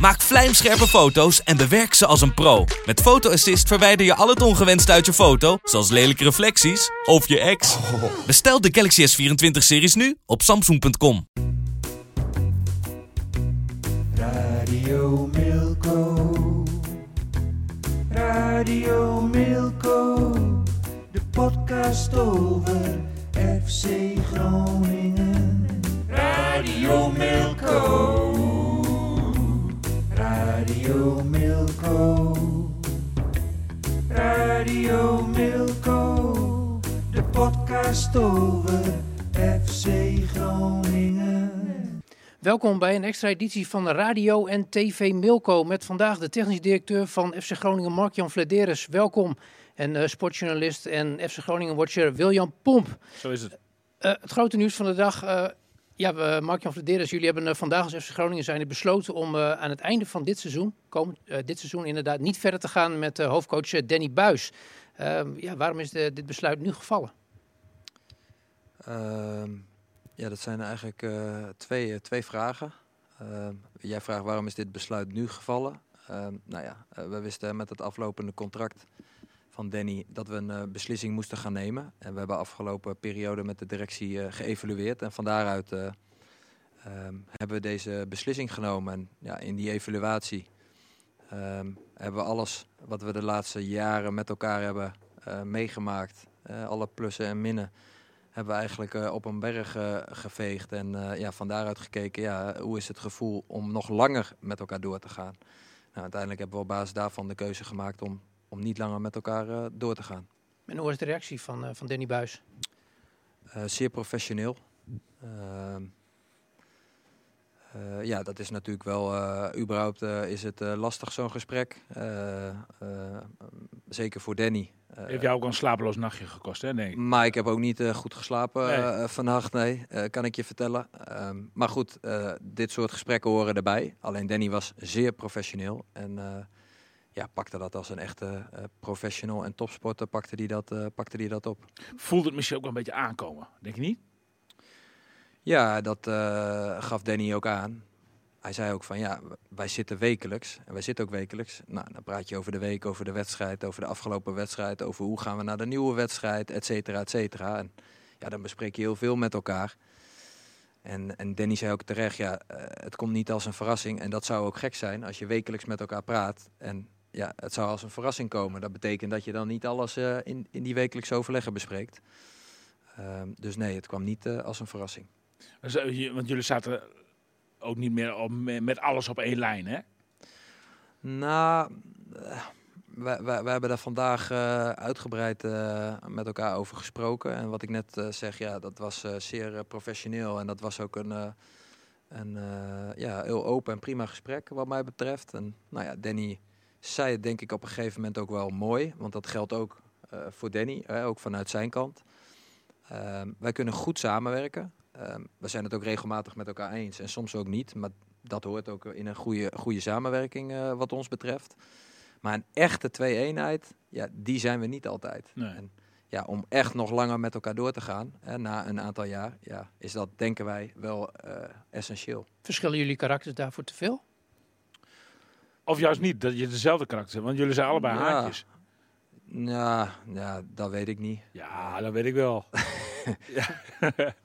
Maak vlijmscherpe foto's en bewerk ze als een pro. Met Photo Assist verwijder je al het ongewenst uit je foto, zoals lelijke reflecties of je ex. Bestel de Galaxy S24-series nu op samsung.com. Radio Milko. Radio Milko. De podcast over FC Groningen. Radio Milko. Radio Milko. Radio Milko. De podcast over FC Groningen. Welkom bij een extra editie van Radio en TV Milko. Met vandaag de technisch directeur van FC Groningen, Mark-Jan Vladeres. Welkom. En eh, sportjournalist en FC Groningen-watcher William Pomp. Zo is het. Eh, het grote nieuws van de dag. eh, ja, we- Mark-Jan Vladeres, jullie hebben eh, vandaag als FC Groningen zijn besloten om eh, aan het einde van dit seizoen, dit seizoen inderdaad, niet verder te gaan met hoofdcoach Danny Buis. Ehm, ja, waarom is dit besluit nu gevallen? Ehm, ja, dat zijn eigenlijk twee, twee vragen. Ehm, jij vraagt waarom is dit besluit nu gevallen? Nou ja, we wisten met het aflopende contract van Danny dat we een eh, beslissing moesten gaan nemen. En we hebben afgelopen periode met de directie eh, geëvalueerd. En van daaruit eh, ehm, hebben we deze beslissing genomen. En ja, in die evaluatie ehm, hebben we alles wat we de laatste jaren met elkaar hebben meegemaakt. alle plussen en minnen hebben we eigenlijk op een berg geveegd. En ja, van daaruit gekeken, ja, hoe is het gevoel om nog langer met elkaar door te gaan. Nou, uiteindelijk hebben we op basis daarvan de keuze gemaakt om, om niet langer met elkaar eh, door te gaan. En hoe was de reactie van, eh, van Danny Buis? Eh, zeer professioneel. Ehm, eh, ja, dat is natuurlijk wel, eh, überhaupt eh, is het eh, lastig zo'n gesprek. Eh, eh, zeker voor Danny. Eh, Heeft jou ook een slapeloos nachtje gekost, hè? Nee. Maar ik heb ook niet goed geslapen Nee. vannacht, nee, eh, kan ik je vertellen. Ehm, maar goed, eh, dit soort gesprekken horen erbij. Alleen Danny was zeer professioneel en eh, ja, pakte dat als een echte eh, professional en topsporter, pakte die dat, eh, pakte die dat op. Voelt het misschien ook wel een beetje aankomen, denk je niet? Ja, dat eh, gaf Danny ook aan. Hij zei ook van ja, wij zitten wekelijks en wij zitten ook wekelijks. Nou, dan praat je over de week, over de wedstrijd, over de afgelopen wedstrijd, over hoe gaan we naar de nieuwe wedstrijd, et cetera, et cetera. En ja, dan bespreek je heel veel met elkaar. En, en Danny zei ook terecht, ja, het komt niet als een verrassing. En dat zou ook gek zijn als je wekelijks met elkaar praat. En ja, het zou als een verrassing komen. Dat betekent dat je dan niet alles eh, in, in die wekelijkse overleggen bespreekt. Ehm, dus nee, het kwam niet eh, als een verrassing. Dus, eh, Want jullie zaten ook niet meer op, met alles op één lijn, hè? Nou, wij, wij, wij hebben daar vandaag uitgebreid met elkaar over gesproken. En wat ik net zeg, ja, dat was zeer professioneel. En dat was ook een, een ja, heel open en prima gesprek wat mij betreft. En nou ja, Danny zei het denk ik op een gegeven moment ook wel mooi. Want dat geldt ook eh, voor Danny, eh, ook vanuit zijn kant. Ehm, wij kunnen goed samenwerken. Ehm, we zijn het ook regelmatig met elkaar eens en soms ook niet. Maar dat hoort ook in een goede, goede samenwerking eh, wat ons betreft. Maar een echte twee-eenheid, ja, die zijn we niet altijd. Nee. En ja, om echt nog langer met elkaar door te gaan, hè, na een aantal jaar, ja, is dat, denken wij, wel eh, essentieel. Verschillen jullie karakters daarvoor te veel? Of juist niet, dat je dezelfde karakter hebt, want jullie zijn allebei Ja. haakjes. Ja, ja, dat weet ik niet. Ja, dat weet ik wel.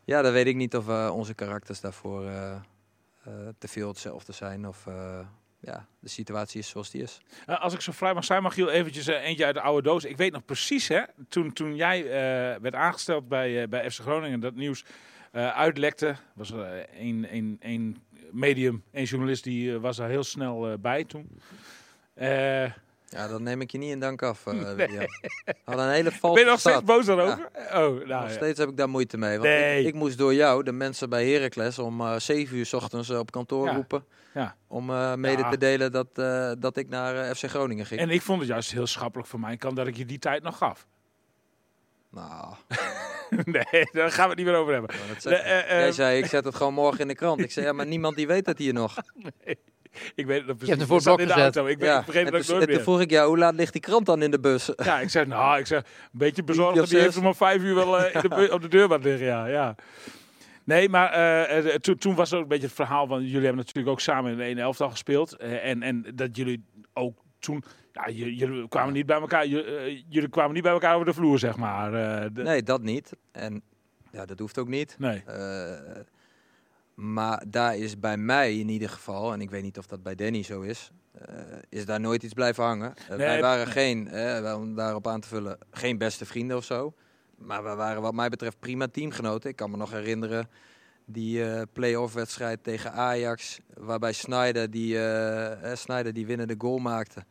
Ja, dat weet ik niet of eh, onze karakters daarvoor eh, eh, te veel hetzelfde zijn. Of ja, de situatie is zoals die is. Als ik zo vrij mag zijn, Magiel, eventjes eh, eentje uit de oude doos. Ik weet nog precies, hè, toen, toen jij werd aangesteld bij, bij FC Groningen, dat nieuws uitlekte. Was er één medium, één journalist die eh, was er heel snel eh, bij toen. Eh, Ja, dat neem ik je niet in dank af. Nee. William. Had een hele ben valse je nog steeds boos daarover? Oh, nou, Nog ja. steeds heb ik daar moeite mee. Want Nee. ik, ik moest door jou de mensen bij Heracles om eh 7 uur 's ochtends op kantoor Ja. roepen. Ja. Om mede te delen dat, dat ik naar FC Groningen ging. En ik vond het juist heel schappelijk voor mij kant dat ik je die tijd nog gaf. Nou, nee, daar gaan we het niet meer over hebben. Nee, eh, eh, Jij zei, ik zet het gewoon morgen in de krant. Ik zei, ja, maar niemand die weet het hier nog. ik weet het nog precies. hebt hem voor Ik zat het in de blok gezet. auto. Ik, weet, ja. ik vergeet en het ook toen- nooit en toen meer. vroeg ik jou, hoe laat ligt die krant dan in de bus? Ja, ik zeg, nou, ik zeg, een beetje bezorgd. Die heeft hem om vijf uur wel eh, in de op de deur wat liggen, ja. ja. Nee, maar toen, was ook een beetje het verhaal van... Jullie hebben natuurlijk ook samen in de ene elftal gespeeld. en, en dat jullie ook toen... Jullie kwamen niet bij elkaar. eh, jullie kwamen niet bij elkaar over de vloer, zeg maar. eh, de- Nee, dat niet. En ja, dat hoeft ook niet. nee. Eh, maar daar is bij mij in ieder geval, en ik weet niet of dat bij Danny zo is, is daar nooit iets blijven hangen. Nee, wij waren nee. geen, om daarop aan te vullen, geen beste vrienden of zo. Maar we waren wat mij betreft prima teamgenoten. Ik kan me nog herinneren die eh play-off wedstrijd tegen Ajax, waarbij Snyder die, eh, Snyder die winnende goal maakte.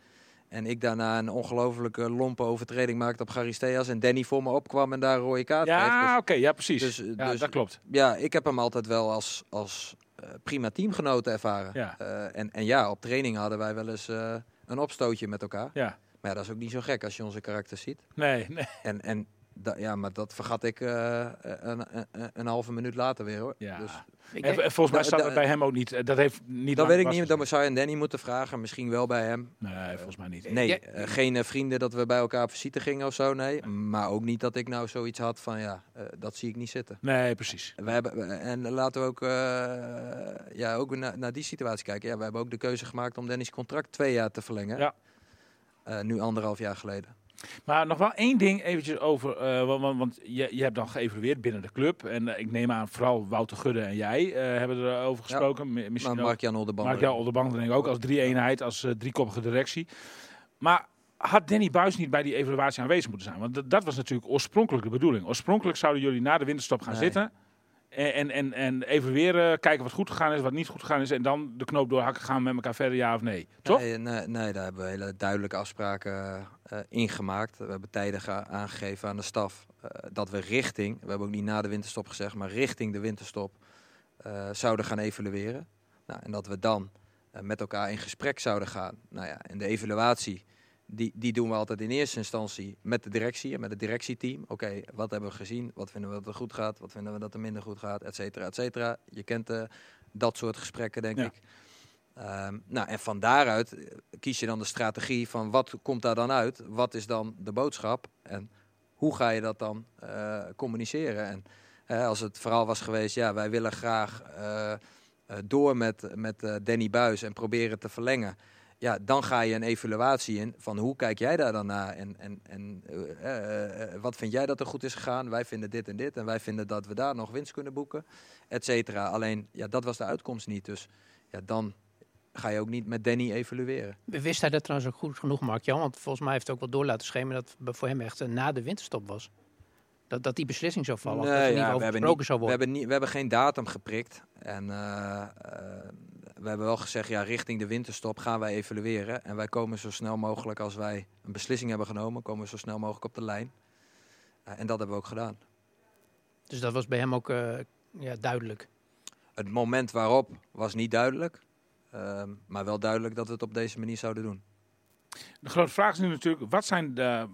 En ik daarna een ongelofelijke lompe overtreding maakte op Garisteas. En Danny voor me opkwam en daar een rode kaart kreeg. Dus- Ja, oké, ja, precies. dus- ja, dus- dat klopt. ja, ik heb hem altijd wel als, als eh, prima teamgenoten ervaren. Ja. Eh, en, en ja, op training hadden wij wel eens eh, een opstootje met elkaar. Ja. Maar ja, dat is ook niet zo gek als je onze karakters ziet. Nee, nee. En, en da- ja, maar dat vergat ik eh, een, een, een halve minuut later weer hoor. Ja. Dus, Ik En, denk- en volgens mij staat da- het bij hem ook niet. eh, Dat heeft niet dat weet ik niet, dat zou je aan Danny moeten vragen. Misschien wel bij hem. Nee, volgens mij niet. Nee, Ja. eh, geen vrienden dat we bij elkaar op visite gingen of zo, nee. Maar ook niet dat ik nou zoiets had van, ja, eh, dat zie ik niet zitten. Nee, precies. We hebben, en laten we ook, eh, ja, ook na- naar die situatie kijken. Ja, we hebben ook de keuze gemaakt om Dennis' contract twee jaar te verlengen. Ja. Eh, nu anderhalf jaar geleden. Maar nog wel één ding eventjes over, eh, want, je, je hebt dan geëvalueerd binnen de club. En eh, ik neem aan, vooral Wouter Gudde en jij eh, hebben erover gesproken. Misschien Maar Mark-Jan Olderban. Mark Jan Olderbank denk ik ook als drie-eenheid, als driekoppige directie. Maar had Danny Buis niet bij die evaluatie aanwezig moeten zijn? Want dat- dat was natuurlijk oorspronkelijk de bedoeling. Oorspronkelijk zouden jullie na de winterstop gaan Nee. zitten. En, en, en, en evalueren, kijken wat goed gegaan is, wat niet goed gegaan is. En dan de knoop doorhakken, gaan we met elkaar verder, ja of nee. Toch? Nee, nee, daar hebben we hele duidelijke afspraken eh in gemaakt. We hebben tijdig aangegeven aan de staf eh, dat we richting, we hebben ook niet na de winterstop gezegd, maar richting de winterstop eh, zouden gaan evalueren. Nou, en dat we dan eh, met elkaar in gesprek zouden gaan. Nou ja, en de evaluatie, die, die doen we altijd in eerste instantie met de directie en met het directieteam. Oké, wat hebben we gezien? Wat vinden we dat er goed gaat? Wat vinden we dat er minder goed gaat? Et cetera, et cetera. Je kent eh, dat soort gesprekken, denk Ja. ik. Ehm, nou, en van daaruit eh, kies je dan de strategie van wat komt daar dan uit? Wat is dan de boodschap? En hoe ga je dat dan eh, communiceren? En als het verhaal was geweest, ja, wij willen graag door met, met Danny Buis en proberen te verlengen. Ja, dan ga je een evaluatie in van hoe kijk jij daar dan naar? En, en, en eh, eh, eh, wat vind jij dat er goed is gegaan? Wij vinden dit en dit en wij vinden dat we daar nog winst kunnen boeken, et cetera. Alleen, ja, dat was de uitkomst niet. Dus ja, dan ga je ook niet met Danny evalueren. Wist hij dat trouwens ook goed genoeg, Mark-Jan? Want volgens mij heeft hij ook wel door laten schemeren dat het voor hem echt na de winterstop was. Dat, dat die beslissing zou vallen. of dat er Nee, niet ja, over we, hebben niet, zou we, worden. hebben niet, we hebben geen datum geprikt. En we hebben wel gezegd, ja, richting de winterstop gaan wij evalueren. En wij komen zo snel mogelijk, als wij een beslissing hebben genomen, komen we zo snel mogelijk op de lijn. Eh, en dat hebben we ook gedaan. Dus dat was bij hem ook eh, ja, duidelijk. Het moment waarop was niet duidelijk. ehm, maar wel duidelijk dat we het op deze manier zouden doen. De grote vraag is nu natuurlijk, wat zijn de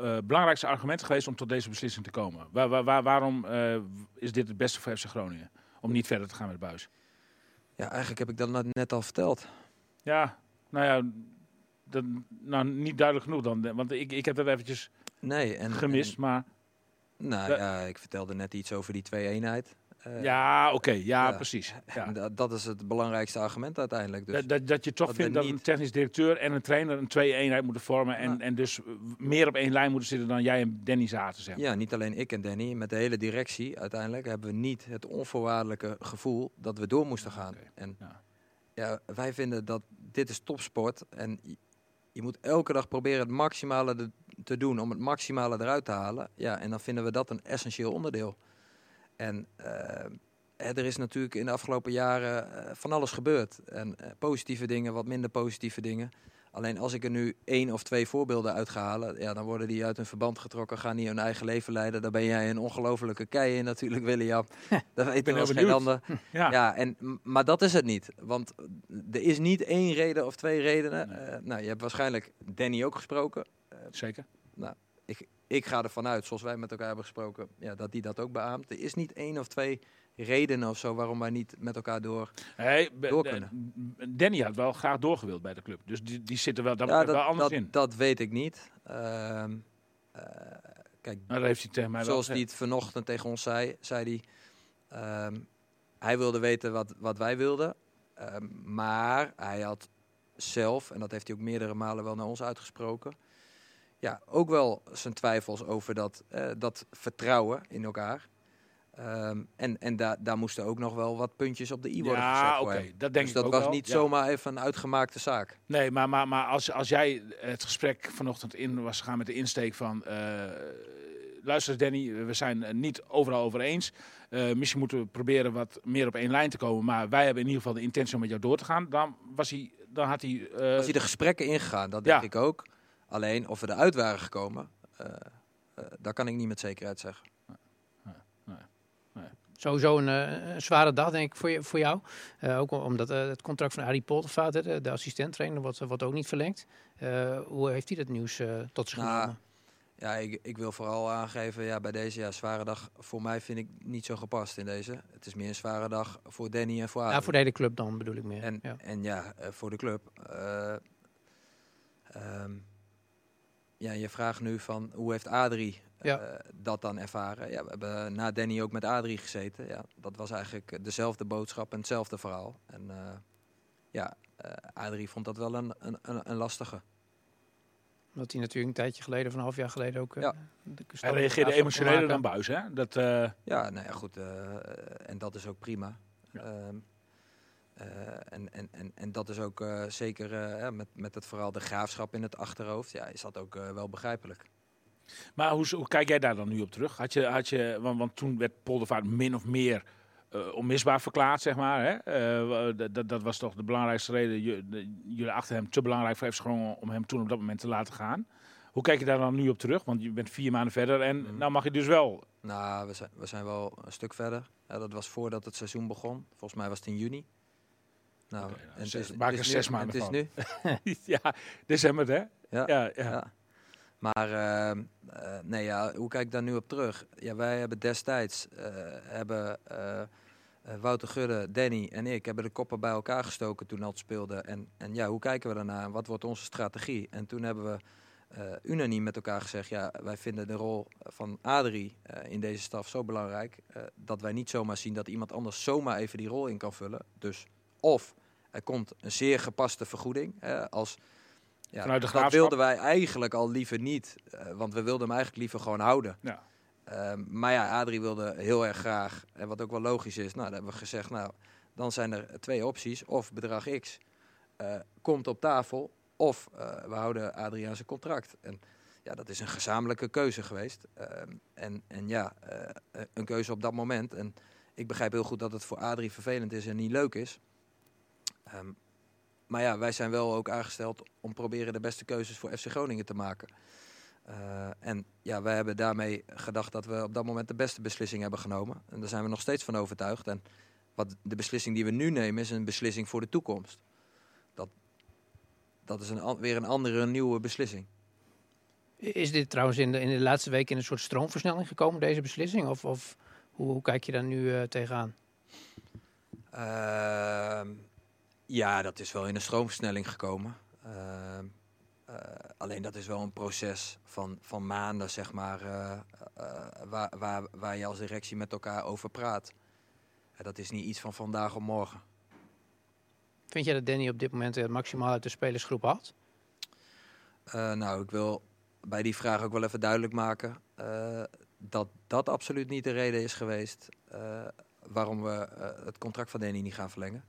eh, belangrijkste argumenten geweest om tot deze beslissing te komen? Waar, waar, waar- waarom eh, is dit het beste voor FC Groningen? Om niet verder te gaan met Buis. Ja, eigenlijk heb ik dat net- al verteld. Ja, nou ja, dat, nou, niet duidelijk genoeg dan. Want ik, ik heb dat eventjes Nee, en, gemist, en- maar... nou Ja. ja, ik vertelde net iets over die twee-eenheid. Eh, Ja, oké, ja, precies. Ja. dat, dat is het belangrijkste argument uiteindelijk. Dus. Dat, dat, dat je toch dat vindt dat een technisch directeur en een trainer een twee-eenheid moeten vormen. En, Ja. en dus meer op één lijn moeten zitten dan jij en Danny zaten, zeg maar. Ja, niet alleen ik en Danny, met de hele directie uiteindelijk hebben we niet het onvoorwaardelijke gevoel dat we door moesten gaan. En ja. ja. wij vinden dat dit is topsport en je, moet elke dag proberen het maximale te doen om het maximale eruit te halen. Ja, en dan vinden we dat een essentieel onderdeel. En eh, er is natuurlijk in de afgelopen jaren eh, van alles gebeurd. En eh, positieve dingen, wat minder positieve dingen. Alleen als ik er nu één of twee voorbeelden uit ga halen, ja, dan worden die uit hun verband getrokken, gaan die hun eigen leven leiden. Daar ben jij een ongelofelijke kei in natuurlijk, William. Dat weet ik heel geen ander. Ja, Ja, en, maar dat is het niet. Want er is niet één reden of twee redenen. Nee. Nou, je hebt waarschijnlijk Danny ook gesproken. zeker. Ik, ik ga ervan uit, zoals wij met elkaar hebben gesproken, ja, dat die dat ook beaamt. Er is niet één of twee redenen of zo waarom wij niet met elkaar door... Hey, Door kunnen. Danny had wel graag doorgewild bij de club. Dus die, die zit er wel, daar ja, wel anders dat, in. dat weet ik niet. Ehm, eh, kijk, Nou, dat heeft hij tegen mij wel zoals hij het vanochtend tegen ons zei, zei hij... ehm, hij wilde weten wat, wat wij wilden. ehm, maar hij had zelf, en dat heeft hij ook meerdere malen wel naar ons uitgesproken... Ja, ook wel zijn twijfels over dat, eh, dat vertrouwen in elkaar. Ehm, en en da daar moesten ook nog wel wat puntjes op de i worden gezet Ja, hem. Dat denk dus ik dat ook was wel. niet Ja. zomaar even een uitgemaakte zaak. Nee, maar, maar, maar als, als jij het gesprek vanochtend in was gegaan met de insteek van... eh, luister Danny, we zijn het niet overal over eens. Eh, misschien moeten we proberen wat meer op één lijn te komen. Maar wij hebben in ieder geval de intentie om met jou door te gaan. Dan, was hij, dan had hij... eh, Was hij de gesprekken ingegaan, dat ja. denk ik ook. Alleen of we eruit waren gekomen, eh eh, daar kan ik niet met zekerheid zeggen. Sowieso een, eh, een zware dag, denk ik, voor, je, voor jou. Ook omdat het contract van Harry hè, de, de assistent-trainer, wordt, wordt ook niet verlengd. Hoe heeft hij dat nieuws tot zich Nou, genomen? Ja, ik, ik wil vooral aangeven, ja, bij deze ja, zware dag, voor mij vind ik niet zo gepast in deze. Het is meer een zware dag voor Danny en voor Ja, voor de hele club dan bedoel ik meer. En ja. en ja, voor de club. eh, ehm, ja, je vraagt nu van hoe heeft Adrie Ja. eh, dat dan ervaren? Ja, we hebben na Danny ook met Adrie gezeten. Ja, dat was eigenlijk dezelfde boodschap en hetzelfde verhaal. En eh, ja, eh, Adrie vond dat wel een, een, een, een lastige. Omdat hij natuurlijk een tijdje geleden, van een half jaar geleden ook... eh, Ja. de hij reageerde emotioneler dan Buis, hè? Dat, eh, Ja, nou ja, goed. eh, en dat is ook prima. Ja. Eh, en, en, en, en dat is ook eh, zeker eh, met, met het verhaal de graafschap in het achterhoofd. Ja, is dat ook wel begrijpelijk. Maar hoe, hoe kijk jij daar dan nu op terug? Had je, had je, want, want toen werd Poldervaart min of meer onmisbaar verklaard, zeg maar. Hè? Dat, dat was toch de belangrijkste reden. Ju- de- jullie achten hem te belangrijk voor Groningen om hem toen op dat moment te laten gaan. Hoe kijk je daar dan nu op terug? Want je bent vier maanden verder en Mhm. nou mag je dus wel. Nou, we zijn, we zijn wel een stuk verder. Ja, dat was voordat het seizoen begon. Volgens mij was het in juni. Nou, nou, en het zes- is, maak het er zes nu, maanden Het is van. nu. ja, december hè? Ja. Ja. Maar ehm, eh, nee, ja, hoe kijk ik daar nu op terug? Ja, wij hebben destijds eh, hebben eh, Wouter Gudde, Danny en ik hebben de koppen bij elkaar gestoken toen dat speelde. En, en ja, hoe kijken we daarna? Wat wordt onze strategie? En toen hebben we unaniem met elkaar gezegd: ja, wij vinden de rol van Adrie in deze staf zo belangrijk dat wij niet zomaar zien dat iemand anders zomaar even die rol in kan vullen. Dus of er komt een zeer gepaste vergoeding eh, als ja, Vanuit de dat wilden wij eigenlijk al liever niet, eh, want we wilden hem eigenlijk liever gewoon houden. Ja. Ehm, maar ja, Adrie wilde heel erg graag, en wat ook wel logisch is, nou, dan hebben we gezegd, nou, dan zijn er twee opties. Of bedrag X eh, komt op tafel, of eh, we houden Adrie aan zijn contract. En ja, dat is een gezamenlijke keuze geweest. Ehm, en, en ja, een keuze op dat moment. En ik begrijp heel goed dat het voor Adrie vervelend is en niet leuk is. Ehm, maar ja, wij zijn wel ook aangesteld om proberen de beste keuzes voor FC Groningen te maken. Eh, en ja, wij hebben daarmee gedacht dat we op dat moment de beste beslissing hebben genomen. En daar zijn we nog steeds van overtuigd. En wat de beslissing die we nu nemen is een beslissing voor de toekomst. Dat, dat is een, weer een andere, nieuwe beslissing. Is dit trouwens in de, in de laatste week in een soort stroomversnelling gekomen, deze beslissing? Of, of hoe, hoe kijk je daar nu eh, tegenaan? Ehm, ja, dat is wel in een stroomversnelling gekomen. Ehm, eh, alleen dat is wel een proces van, van maanden, zeg maar, eh, eh, waar, waar, waar je als directie met elkaar over praat. Dat is niet iets van vandaag op morgen. Vind jij dat Danny op dit moment het maximaal uit de spelersgroep had? Eh, nou, ik wil bij die vraag ook wel even duidelijk maken eh, dat dat absoluut niet de reden is geweest eh, waarom we eh, het contract van Danny niet gaan verlengen.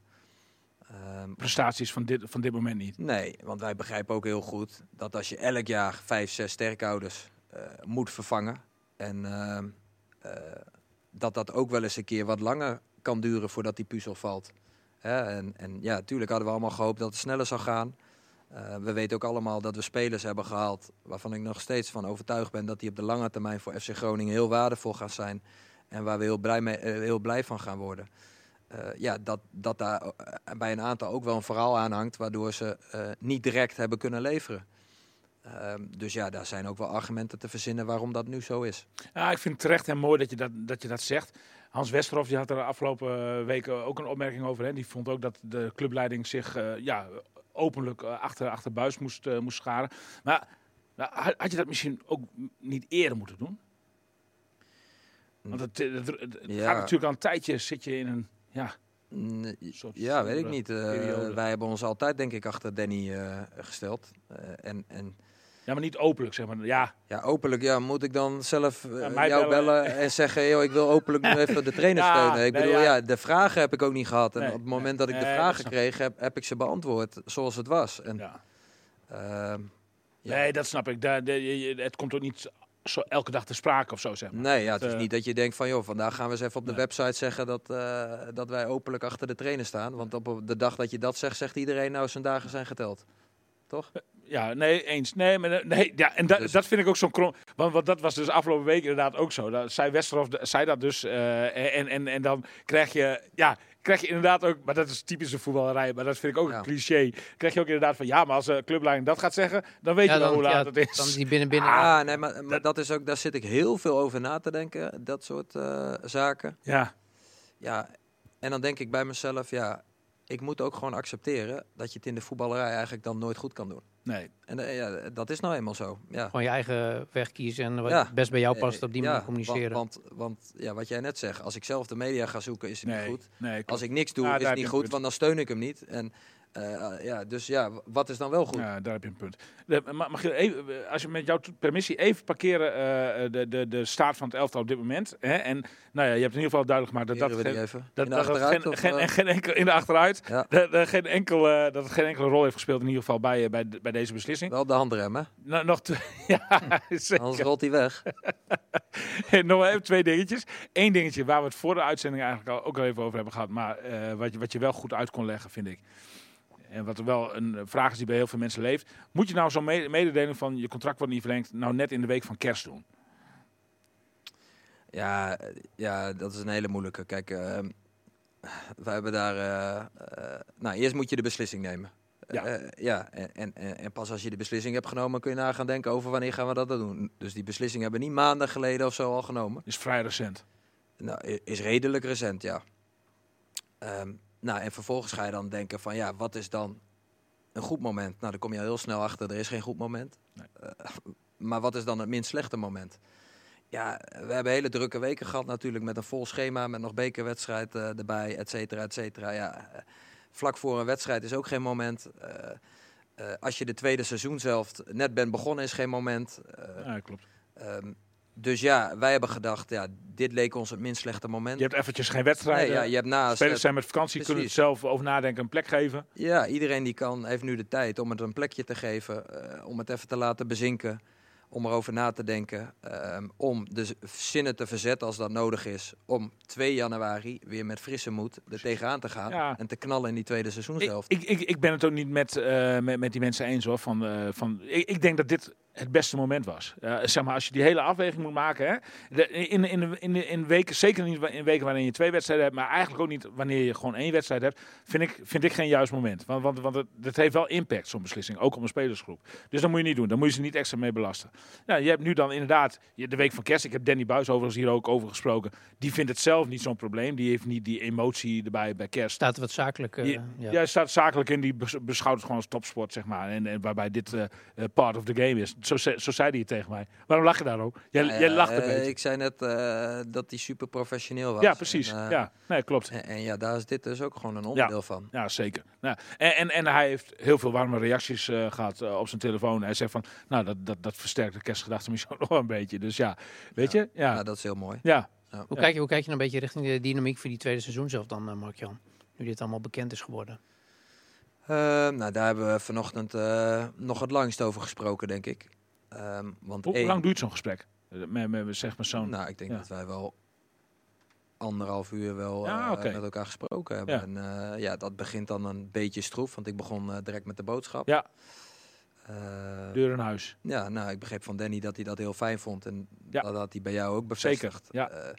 Ehm, Prestaties van dit, van dit moment niet. Nee, want wij begrijpen ook heel goed dat als je elk jaar vijf, zes sterkhouders eh, moet vervangen en ehm, eh, dat dat ook wel eens een keer wat langer kan duren voordat die puzzel valt. Hè, en, en ja, natuurlijk hadden we allemaal gehoopt dat het sneller zou gaan. Eh, we weten ook allemaal dat we spelers hebben gehaald waarvan ik nog steeds van overtuigd ben dat die op de lange termijn voor FC Groningen heel waardevol gaan zijn. En waar we heel blij, mee, heel blij van gaan worden. Eh, ja, dat, dat daar eh, bij een aantal ook wel een verhaal aan hangt, waardoor ze eh, niet direct hebben kunnen leveren. Ehm, dus ja, daar zijn ook wel argumenten te verzinnen waarom dat nu zo is. Ja, ik vind het terecht en mooi dat je dat, dat, je dat zegt. Hans Westerhof die had er de afgelopen weken ook een opmerking over. Hè. Die vond ook dat de clubleiding zich ja, openlijk achter, achter buis moest, moest scharen. Maar nou, had had je dat misschien ook niet eerder moeten doen? Want het, het, het- het Ja. gaat natuurlijk al een tijdje, zit je in een... Ja, soort Ja, weet ik niet. Eh, wij hebben ons altijd, denk ik, achter Danny eh, gesteld. Eh, en, en Ja, maar niet openlijk, zeg maar. Ja, ja, openlijk ja, moet ik dan zelf Ja, jou bellen. bellen en zeggen... Joh, ik wil openlijk nu even de trainer Ja, steunen. Ik nee, bedoel, ja. de vragen heb ik ook niet gehad. En Nee, op het moment dat ik de nee, vragen kreeg, heb, heb ik ze beantwoord zoals het was. En, ja. ehm. Nee, dat snap ik. Daar, de- het komt ook niet zo elke dag te sprake of zo, zeg maar. Nee, ja, het is eh, niet dat je denkt van... joh, vandaag gaan we eens even op de Nee. website zeggen... Dat, eh, dat wij openlijk achter de trainer staan. Want op de dag dat je dat zegt, zegt iedereen... nou, zijn dagen zijn geteld. Toch? Ja, nee, eens. Nee, maar, eh, nee ja, en da- Dus- dat vind ik ook zo'n krom. Want, want dat was dus afgelopen week inderdaad ook zo. Dat zei Westerhof zei dat dus. eh, en, en, en dan krijg je, ja, krijg je inderdaad ook, maar dat is typische voetballerij, maar dat vind ik ook Ja. een cliché. Krijg je ook inderdaad van, ja, maar als de clubleiding dat gaat zeggen, dan weet Ja, je wel hoe laat het is. dan die binnen binnen. Ah, nee, maar, maar dat is ook, daar zit ik heel veel over na te denken. Dat soort eh, zaken. Ja, Ja, en dan denk ik bij mezelf, ja, ik moet ook gewoon accepteren dat je het in de voetballerij eigenlijk dan nooit goed kan doen. Nee. En eh, ja, dat is nou eenmaal zo. Ja. Gewoon je eigen weg kiezen en wat Ja. best bij jou past, Eh, op die ja, manier communiceren. Want, want, want ja, wat jij net zegt, als ik zelf de media ga zoeken, is het Nee, niet goed. nee. Als ik niks doe, Ja, is het niet goed, want dan steun ik hem niet. En, eh, ja, dus ja, wat is dan wel goed? Ja, daar heb je een punt. De, mag je even, eh, als je met jouw permissie even parkeren eh, de, de, de staat van het elftal op dit moment. Hè? En nou ja, je hebt in ieder geval duidelijk gemaakt dat dat, Heren geen- dat, dat geen, of, geen, eh? geen enkel, in de achteruit. Ja. Dat, dat geen enkel, eh, dat het geen enkele rol heeft gespeeld in ieder geval bij, eh, bij, bij deze beslissing. Wel de handrem, hè? Nou, nog, ja, zeker. Anders rolt hij weg. nog even twee dingetjes. Eén dingetje waar we het voor de uitzending eigenlijk al, ook al even over hebben gehad. Maar eh, wat, je, wat je wel goed uit kon leggen, vind ik. En wat er wel een vraag is die bij heel veel mensen leeft. Moet je nou zo'n me- mededeling van je contract wordt niet verlengd, nou net in de week van kerst doen? Ja, ja, dat is een hele moeilijke. Kijk, eh, we hebben daar... eh, eh, nou, eerst moet je de beslissing nemen. Ja. Ja, en, en, en pas als je de beslissing hebt genomen, kun je na gaan denken over wanneer gaan we dat doen. Dus die beslissing hebben we niet maanden geleden of zo al genomen. Is vrij recent. Nou, is redelijk recent, ja. Ehm, nou, en vervolgens ga je dan denken van, ja, wat is dan een goed moment? Nou, dan kom je al heel snel achter, er is geen goed moment. Nee. Eh, maar wat is dan het minst slechte moment? Ja, we hebben hele drukke weken gehad natuurlijk met een vol schema, met nog bekerwedstrijd eh, erbij, et cetera, et cetera. Ja, eh, vlak voor een wedstrijd is ook geen moment. Als je de tweede seizoenshelft net bent begonnen is geen moment. Ja, klopt. Ehm, dus ja, wij hebben gedacht, ja, dit leek ons het minst slechte moment. Je hebt eventjes geen wedstrijd. nee, ja, je hebt naast. Spelers zijn met vakantie, kunnen het zelf over nadenken, een plek geven. Ja, iedereen die kan, heeft nu de tijd om het een plekje te geven, eh, om het even te laten bezinken, om erover na te denken, ehm, om de zinnen te verzetten als dat nodig is, om 2 januari weer met frisse moed er tegenaan te gaan Ja. en te knallen in die tweede seizoenshelft. ik, ik, ik ben het ook niet met, eh, met, met die mensen eens hoor. Van, eh, van, ik, ik denk dat dit het beste moment was. Eh, zeg maar, als je die hele afweging moet maken. Hè, de, in, in, in, in, weken, zeker niet in weken waarin je twee wedstrijden hebt, maar eigenlijk ook niet wanneer je gewoon één wedstrijd hebt, vind ik, vind ik geen juist moment. Want, want, want het, het heeft wel impact, zo'n beslissing, ook op een spelersgroep. Dus dat moet je niet doen. Daar moet je ze niet extra mee belasten. Ja, je hebt nu dan inderdaad de week van kerst. Ik heb Danny Buis overigens hier ook over gesproken. Die vindt het zelf niet zo'n probleem. Die heeft niet die emotie erbij bij kerst. Staat er wat zakelijk. eh, Ja, ja. Staat zakelijk in, die bes- beschouwt het gewoon als topsport, zeg maar. En, en waarbij dit eh, part of the game is. Zo, ze- zo zei hij het tegen mij. Waarom lach je daar ook? Jij, jij lacht een eh, beetje. Ik zei net eh, dat hij super professioneel was. Ja, precies. En, eh, ja, nee, klopt. En, en ja, daar is dit dus ook gewoon een onderdeel van. Ja, zeker. Nou, en, en, en hij heeft heel veel warme reacties eh, gehad eh, op zijn telefoon. Hij zegt van, nou, dat, dat, dat versterkt de kerstgedachte misschien nog wel een beetje. Dus ja, weet je? Ja, Ja, dat is heel mooi. ja. Hoe, Ja. kijk je, hoe kijk je nou een beetje richting de dynamiek voor die tweede seizoen zelf dan, Mark-Jan? Nu dit allemaal bekend is geworden. Ehm, nou, daar hebben we vanochtend eh, nog het langst over gesproken, denk ik. Ehm, want Hoe één- lang duurt zo'n gesprek? Eh, Met, met, zeg maar zo'n... Nou, ik denk Ja. dat wij wel anderhalf uur wel Ja, eh, met elkaar gesproken hebben. Ja. En eh, ja, dat begint dan een beetje stroef, want ik begon direct met de boodschap. Ja. Deur in huis. ja, nou, ik begreep van Danny dat hij dat heel fijn vond. En Ja. dat had hij bij jou ook Zeker, bevestigd. ja. Eh,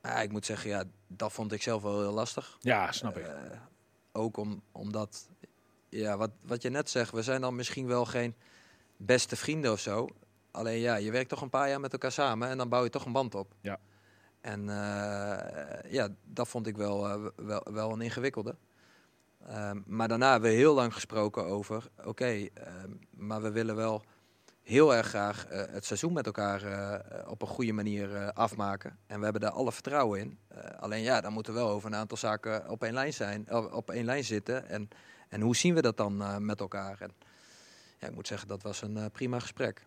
maar ik moet zeggen, ja, dat vond ik zelf wel heel lastig. Ja, snap ik. Ook om, omdat, ja, wat, wat je net zegt, we zijn dan misschien wel geen beste vrienden of zo. Alleen ja, je werkt toch een paar jaar met elkaar samen en dan bouw je toch een band op. Ja. En eh, ja, dat vond ik wel, eh, wel, wel een ingewikkelde. Ehm, maar daarna hebben we heel lang gesproken over, oké, ehm, maar we willen wel heel erg graag eh, het seizoen met elkaar op een goede manier afmaken. En we hebben daar alle vertrouwen in. Alleen ja, dan moeten we wel over een aantal zaken op één lijn zijn, op één lijn zitten. En, en hoe zien we dat dan met elkaar? En ja, ik moet zeggen, dat was een eh, prima gesprek.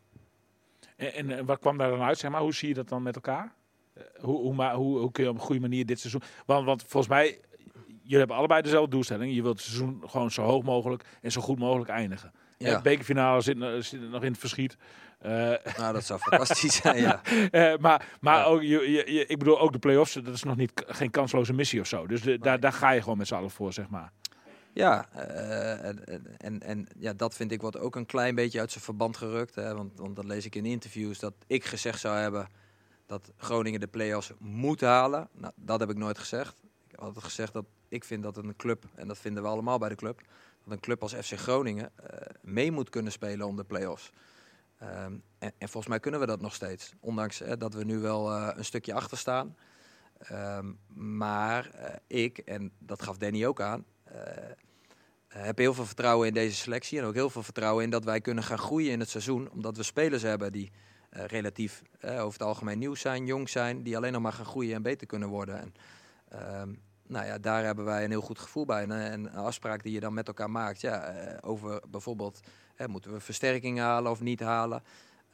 En, en, eh, wat kwam daar dan uit? Zeg maar? Hoe zie je dat dan met elkaar? Eh, hoe, hoe, hoe, hoe kun je op een goede manier dit seizoen... Want, want volgens mij, jullie hebben allebei dezelfde doelstelling. Je wilt het seizoen gewoon zo hoog mogelijk en zo goed mogelijk eindigen. Ja. De bekerfinale zit, no- zit nog in het verschiet. Nou, dat zou fantastisch zijn, ja. maar maar Ja. ook, je, je, ik bedoel, ook de play-offs, dat is nog niet, geen kansloze missie of zo. Dus de, daar, daar ga je gewoon met z'n allen voor, zeg maar. Ja, eh, en, en- en, ja, dat vind ik wordt ook een klein beetje uit zijn verband gerukt. Hè, want, want dat lees ik in interviews dat ik gezegd zou hebben dat Groningen de play-offs moet halen. Nou, dat heb ik nooit gezegd. Ik altijd gezegd dat ik vind dat een club, en dat vinden we allemaal bij de club, dat een club als FC Groningen eh, mee moet kunnen spelen om de play-offs. Ehm, en, en volgens mij kunnen we dat nog steeds. Ondanks eh, dat we nu wel eh, een stukje achter staan. Ehm, maar ik, en dat gaf Danny ook aan, heb heel veel vertrouwen in deze selectie. En ook heel veel vertrouwen in dat wij kunnen gaan groeien in het seizoen. Omdat we spelers hebben die eh, relatief eh, over het algemeen nieuw zijn, jong zijn. Die alleen nog maar gaan groeien en beter kunnen worden. En, ehm, nou ja, daar hebben wij een heel goed gevoel bij. En, eh, en een afspraak die je dan met elkaar maakt. Ja, eh, over bijvoorbeeld, moeten we versterking halen of niet halen.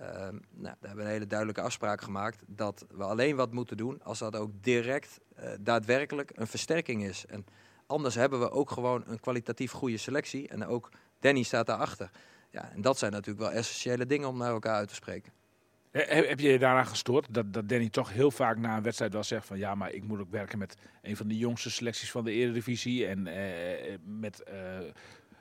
Ehm, nou, hebben we een hele duidelijke afspraak gemaakt. Dat we alleen wat moeten doen als dat ook direct eh, daadwerkelijk een versterking is. En anders hebben we ook gewoon een kwalitatief goede selectie. En ook Danny staat daarachter. Ja, en dat zijn natuurlijk wel essentiële dingen om naar elkaar uit te spreken. Eh, Heb, je je daaraan gestoord dat, dat Danny toch heel vaak na een wedstrijd wel zegt van ja, maar ik moet ook werken met een van de jongste selecties van de Eredivisie en eh, met eh, eh,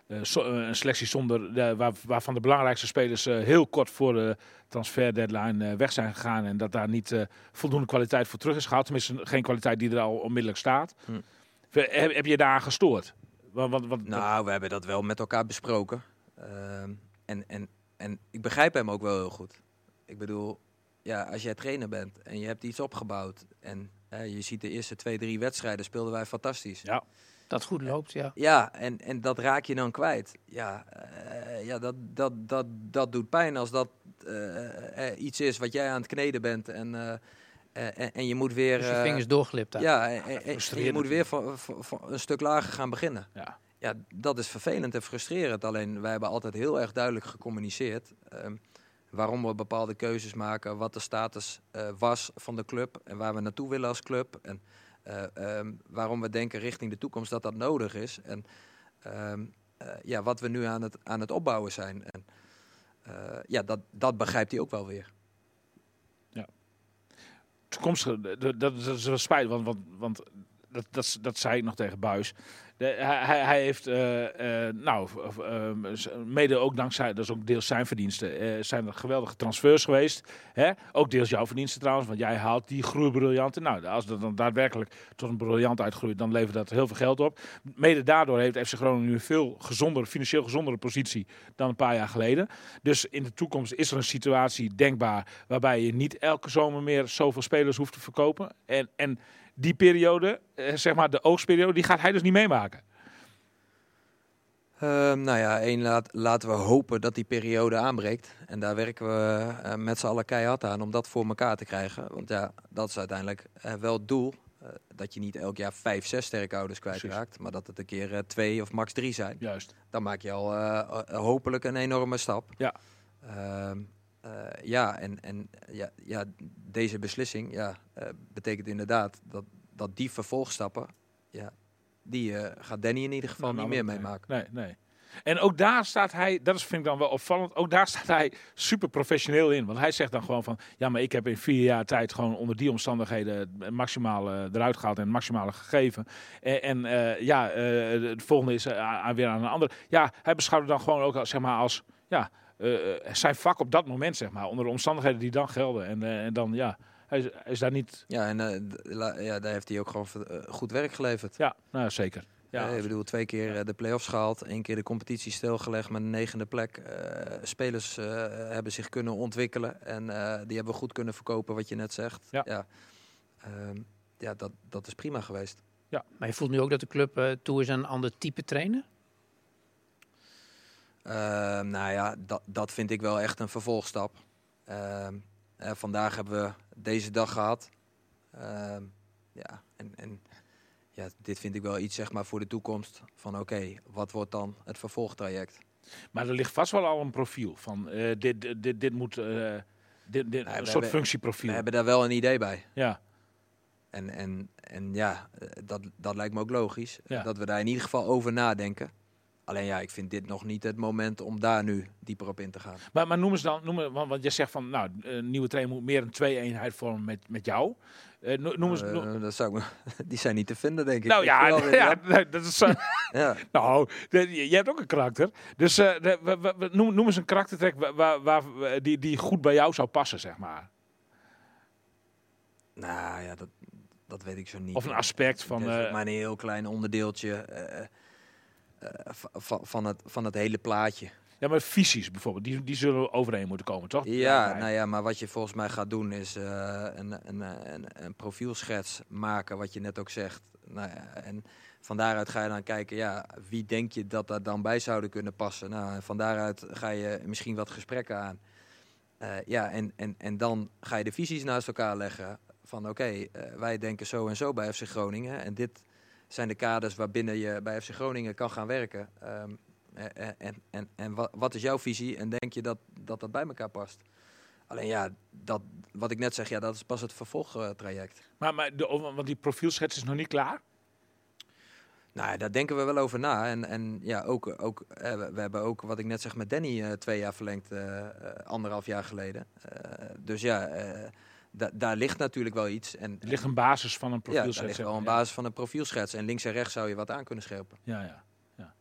eh, een selectie zonder de, waar, waarvan de belangrijkste spelers eh, heel kort voor de transfer deadline eh, weg zijn gegaan en dat daar niet eh, voldoende kwaliteit voor terug is gehaald, tenminste geen kwaliteit die er al onmiddellijk staat. Hm. Heb, heb je daaraan gestoord? Want, want, want, Nou, we hebben dat wel met elkaar besproken. Ehm, en, en, en ik begrijp hem ook wel heel goed. Ik bedoel, ja, als jij trainer bent en je hebt iets opgebouwd... en je ziet de eerste twee, drie wedstrijden speelden wij fantastisch. ja, Dat goed loopt, ja. Ja, en, en dat raak je dan kwijt. Ja, eh, ja dat, dat, dat, dat doet pijn als dat eh, eh, iets is wat jij aan het kneden bent... en, en, en je moet weer... Dus je eh, vingers doorglipt daar. ja, en, en- en je moet weer van, van, van een stuk lager gaan beginnen. ja. Ja, dat is vervelend en frustrerend. Alleen wij hebben altijd heel erg duidelijk gecommuniceerd ehm, waarom we bepaalde keuzes maken, wat de status eh, was van de club en waar we naartoe willen als club. En eh, ehm, waarom we denken richting de toekomst dat dat nodig is. En ehm, eh, ja, wat we nu aan het, aan het opbouwen zijn. En eh, ja, dat, dat begrijpt hij ook wel weer. Toekomstige, dat, dat, is wel spijt, want, want, want dat, dat, zei ik nog tegen Buis. Hij, hij- heeft, eh, eh, nou, ehm, mede ook dankzij, dat is ook deels zijn verdiensten, eh, zijn er geweldige transfers geweest. Hè? Ook deels jouw verdiensten trouwens, want jij haalt die groeibriljanten. Nou, als dat dan daadwerkelijk tot een briljant uitgroeit, dan levert dat heel veel geld op. Mede daardoor heeft FC Groningen nu een veel gezondere, financieel gezondere positie dan een paar jaar geleden. Dus in de toekomst is er een situatie denkbaar waarbij je niet elke zomer meer zoveel spelers hoeft te verkopen. En, en die periode, eh, zeg maar de oogstperiode, die gaat hij dus niet meemaken. Ehm, nou ja, één, laat, laten we hopen dat die periode aanbreekt. En daar werken we eh, met z'n allen keihard aan om dat voor elkaar te krijgen. Want ja, dat is uiteindelijk eh, wel het doel. dat je niet elk jaar vijf, zes sterkhouders kwijtraakt. Maar dat het een keer twee of max drie zijn. Juist. Dan maak je al hopelijk een enorme stap. Ja. Eh, ja, en, en ja, ja, deze beslissing ja, eh, betekent inderdaad dat, dat die vervolgstappen, ja, die eh, gaat Danny in ieder geval Nou, niet nou, meer nee. meemaken. Nee, nee. En ook daar staat hij, dat is, vind ik dan wel opvallend, ook daar staat hij super professioneel in. Want hij zegt dan gewoon van, ja, maar ik heb in vier jaar tijd gewoon onder die omstandigheden het maximale eruit gehaald en het maximale gegeven. En, en ja, het volgende is weer aan een ander. Ja, hij beschouwt het dan gewoon ook als, zeg maar, als ja, zijn vak op dat moment, zeg maar, onder de omstandigheden die dan gelden. En, eh, en dan, ja, hij is, hij is daar niet, Ja, en eh, ja, daar heeft hij ook gewoon eh, goed werk geleverd. ja, nou zeker. Ja, Ja, ik bedoel, twee keer eh, de play-offs gehaald, één keer de competitie stilgelegd met een negende plek. Eh, spelers eh, hebben zich kunnen ontwikkelen en eh, die hebben we goed kunnen verkopen, wat je net zegt. Ja. ja, Ehm, ja dat, dat is prima geweest. Maar je voelt nu ook dat de club eh, toe is aan een ander type trainer? Ehm, nou ja, dat, dat vind ik wel echt een vervolgstap. Ehm, eh, vandaag hebben we deze dag gehad. Ehm, ja, en, en ja, dit vind ik wel iets zeg maar, voor de toekomst. Van oké, wat wordt dan het vervolgtraject? Maar er ligt vast wel al een profiel van eh, dit, dit, dit, dit moet, eh, dit, dit, een soort hebben- functieprofiel. We hebben daar wel een idee bij. Ja, En, en, en ja, eh, dat, dat lijkt me ook logisch. Ja. Dat we daar in ieder geval over nadenken. Alleen ja, ik vind dit nog niet het moment om daar nu dieper op in te gaan. maar, maar noem eens dan, noem, want, want je zegt van, nou, een nieuwe trainer moet meer een twee-eenheid vormen met, met jou. No- noem eens, Eh, dat zou ik die zijn niet te vinden, denk ik. nou ja, weer- dat is, ja. nou, je hebt ook een karakter. Dus eh, de- we- we- noem, noem eens een karaktertrek waar, waar, die, die goed bij jou zou passen, zeg maar. Nou ja, dat, dat weet ik zo niet. Of een aspect van, maar een heel klein onderdeeltje van, het, van het hele plaatje. Ja, maar visies bijvoorbeeld, die, die zullen overeen moeten komen, toch? Ja, nou ja, maar wat je volgens mij gaat doen is eh, een, een, een, een profielschets maken, wat je net ook zegt. Nou ja, en van daaruit ga je dan kijken, ja, wie denk je dat daar dan bij zouden kunnen passen? Nou, en van daaruit ga je misschien wat gesprekken aan. Eh, ja, en, en, en dan ga je de visies naast elkaar leggen. Van oké, eh, wij denken zo en zo bij FC Groningen. En dit zijn de kaders waarbinnen je bij FC Groningen kan gaan werken. Ehm, eh, eh, en en, en wat, wat is jouw visie? En denk je dat dat, dat bij elkaar past? Alleen ja, dat, wat ik net zeg, ja, dat is pas het vervolgtraject. Maar, maar de, want die profielschets is nog niet klaar. Nou, ja, daar denken we wel over na. En, en ja, ook, ook, eh, we, hebben ook, wat ik net zeg, met Danny twee jaar verlengd, anderhalf jaar geleden. Dus ja, da- daar ligt natuurlijk wel iets. En, Er ligt een basis van een ja, profielschets. daar ligt zeg wel een maar, ja. basis van een profielschets. En links en rechts zou je wat aan kunnen scherpen. Ja, ja. ja.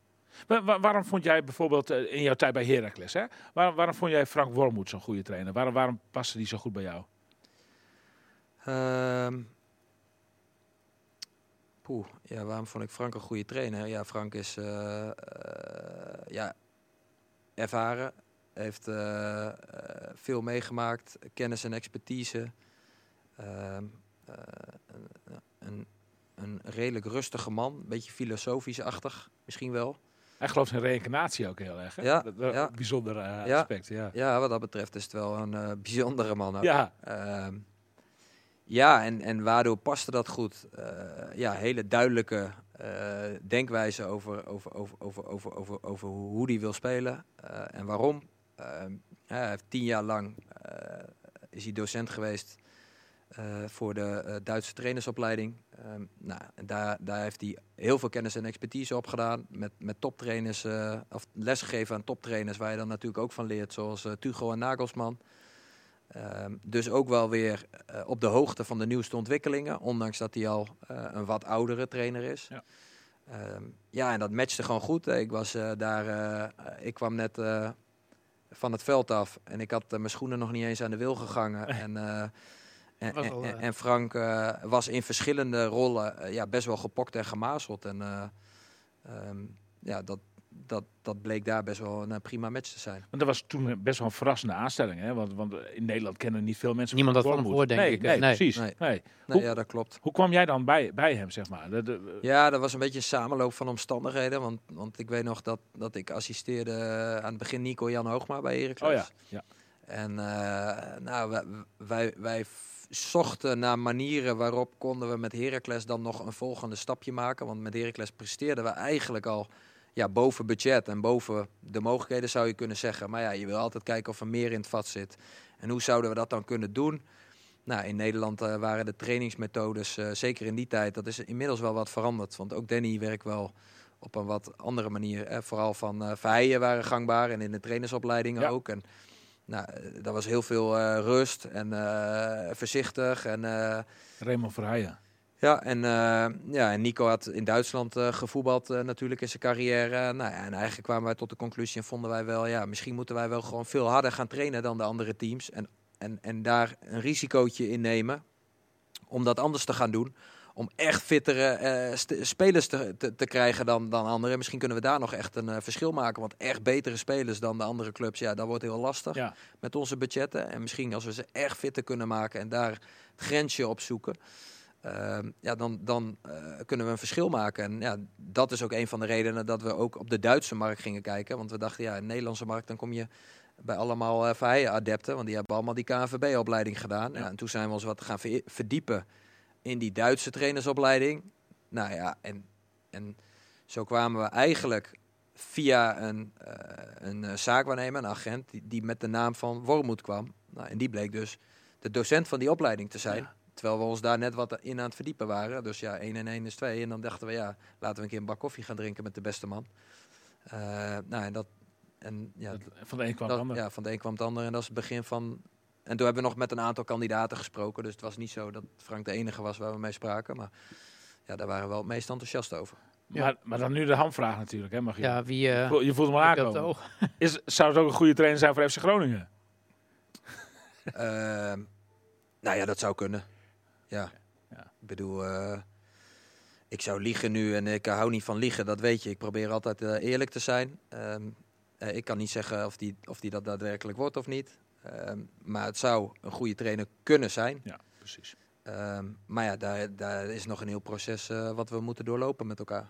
Wa- waarom vond jij bijvoorbeeld eh, in jouw tijd bij Heracles, hè? Waarom, waarom vond jij Frank Wormoed zo'n goede trainer? Waarom, waarom paste die zo goed bij jou? Ehm poeh, ja, waarom vond ik Frank een goede trainer? Ja, Frank is eh, eh, ja, ervaren, heeft eh, eh, veel meegemaakt, kennis en expertise. Ehm, eh, een, een, redelijk rustige man, een beetje filosofisch-achtig misschien wel. Hij gelooft in reïncarnatie ook heel erg, hè? Ja, dat, dat- ja. bijzonder Ja. aspect, ja. Ja, wat dat betreft is het wel een bijzondere man. Ook. Ja, Ehm, ja, en, en waardoor paste dat goed? Ja, hele duidelijke eh, denkwijze over, over, over, over, over, over, over hoe hij wil spelen en waarom. Ehm, hij heeft tien jaar lang eh, is hij docent geweest eh, voor de eh, Duitse trainersopleiding. Ehm, nou, daar, daar heeft hij heel veel kennis en expertise op gedaan. Met, met toptrainers, of lesgegeven aan toptrainers, waar je dan natuurlijk ook van leert, zoals Tuchel en Nagelsman. Ehm, dus ook wel weer op de hoogte van de nieuwste ontwikkelingen, ondanks dat hij al een wat oudere trainer is. Ja. Ja, en dat matchte gewoon goed. Ik was daar, ik kwam net van het veld af en ik had eh, mijn schoenen nog niet eens aan de wil gegangen. en, eh, en, eh, en Frank was in verschillende rollen ja, best wel gepokt en gemazeld. En eh, ehm, ja, dat, dat, dat bleek daar best wel een eh, prima match te zijn. want dat was toen best wel een verrassende aanstelling, hè? Want, want in Nederland kennen niet veel mensen Niemand had van hem gehoord, denk nee, ik. Nee, Nee. precies. Nee. Nee. Nee, Hoe- ja, dat klopt. Hoe kwam jij dan bij, bij hem, zeg maar? De, de- Ja, dat was een beetje een samenloop van omstandigheden. Want, want ik weet nog dat, dat ik assisteerde eh, aan het begin Nico Jan Hoogma bij Heracles. oh ja, ja. En eh, nou, wij, wij, wij zochten naar manieren waarop konden we met Heracles dan nog een volgende stapje maken. Want met Heracles presteerden we eigenlijk al ja, boven budget en boven de mogelijkheden zou je kunnen zeggen. Maar ja, je wil altijd kijken of er meer in het vat zit. En hoe zouden we dat dan kunnen doen? Nou, in Nederland eh, waren de trainingsmethodes, eh, zeker in die tijd, dat is inmiddels wel wat veranderd. Want ook Danny werkt wel op een wat andere manier. Hè. Vooral van eh Verheijen waren gangbaar en in de trainersopleidingen Ja. ook. En nou, eh, daar was heel veel eh, rust en eh, voorzichtig. En, eh, Raymond Verheijen. Ja, en, eh, ja, en Nico had in Duitsland eh, gevoetbald eh, natuurlijk in zijn carrière. Nou, ja, en eigenlijk kwamen wij tot de conclusie en vonden wij wel, ja, misschien moeten wij wel gewoon veel harder gaan trainen dan de andere teams. En, en, en daar een risicootje in nemen om dat anders te gaan doen. Om echt fittere spelers te, te, te krijgen dan, dan anderen. Misschien kunnen we daar nog echt een verschil maken. Want echt betere spelers dan de andere clubs, ja, dat wordt heel lastig Ja. met onze budgetten. En misschien als we ze echt fitter kunnen maken en daar het grensje op zoeken. Ehm, ja, dan, dan eh, kunnen we een verschil maken. En ja, dat is ook een van de redenen dat we ook op de Duitse markt gingen kijken. Want we dachten, ja, in de Nederlandse markt dan kom je bij allemaal eh Verheijen-adepten. Want die hebben allemaal die KNVB-opleiding gedaan. Ja. en toen zijn we ons wat gaan ver- verdiepen in die Duitse trainersopleiding. Nou ja, en, en zo kwamen we eigenlijk via een, eh, een zaakwaarnemer, een agent, die, die met de naam van Wormoed kwam. Nou, en die bleek dus de docent van die opleiding te zijn. Ja. Terwijl we ons daar net wat in aan het verdiepen waren. Dus ja, 1 en 1 is 2. En dan dachten we, ja, laten we een keer een bak koffie gaan drinken met de beste man. Eh, nou, en dat... En, ja, Dat- Van de een kwam dat- de ander. ja, van de een kwam het ander. En dat is het begin van... En toen hebben we nog met een aantal kandidaten gesproken. Dus het was niet zo dat Frank de enige was waar we mee spraken. Maar ja, daar waren we wel het meest enthousiast over. Maar, maar dan nu de hamvraag natuurlijk, hè, Magiel? Ja, wie... eh, Je voelt hem op aankomen. het oog? Is, zou het ook een goede trainer zijn voor FC Groningen? Ehm, nou ja, dat zou kunnen. Ja. Ja. Ik bedoel, eh, ik zou liegen nu en ik hou niet van liegen, dat weet je. Ik probeer altijd eh, eerlijk te zijn. Ehm, eh, ik kan niet zeggen of die, of die dat daadwerkelijk wordt of niet. Ehm, maar het zou een goede trainer kunnen zijn. Ja, precies. Ehm, maar ja, daar, daar is nog een heel proces eh, wat we moeten doorlopen met elkaar.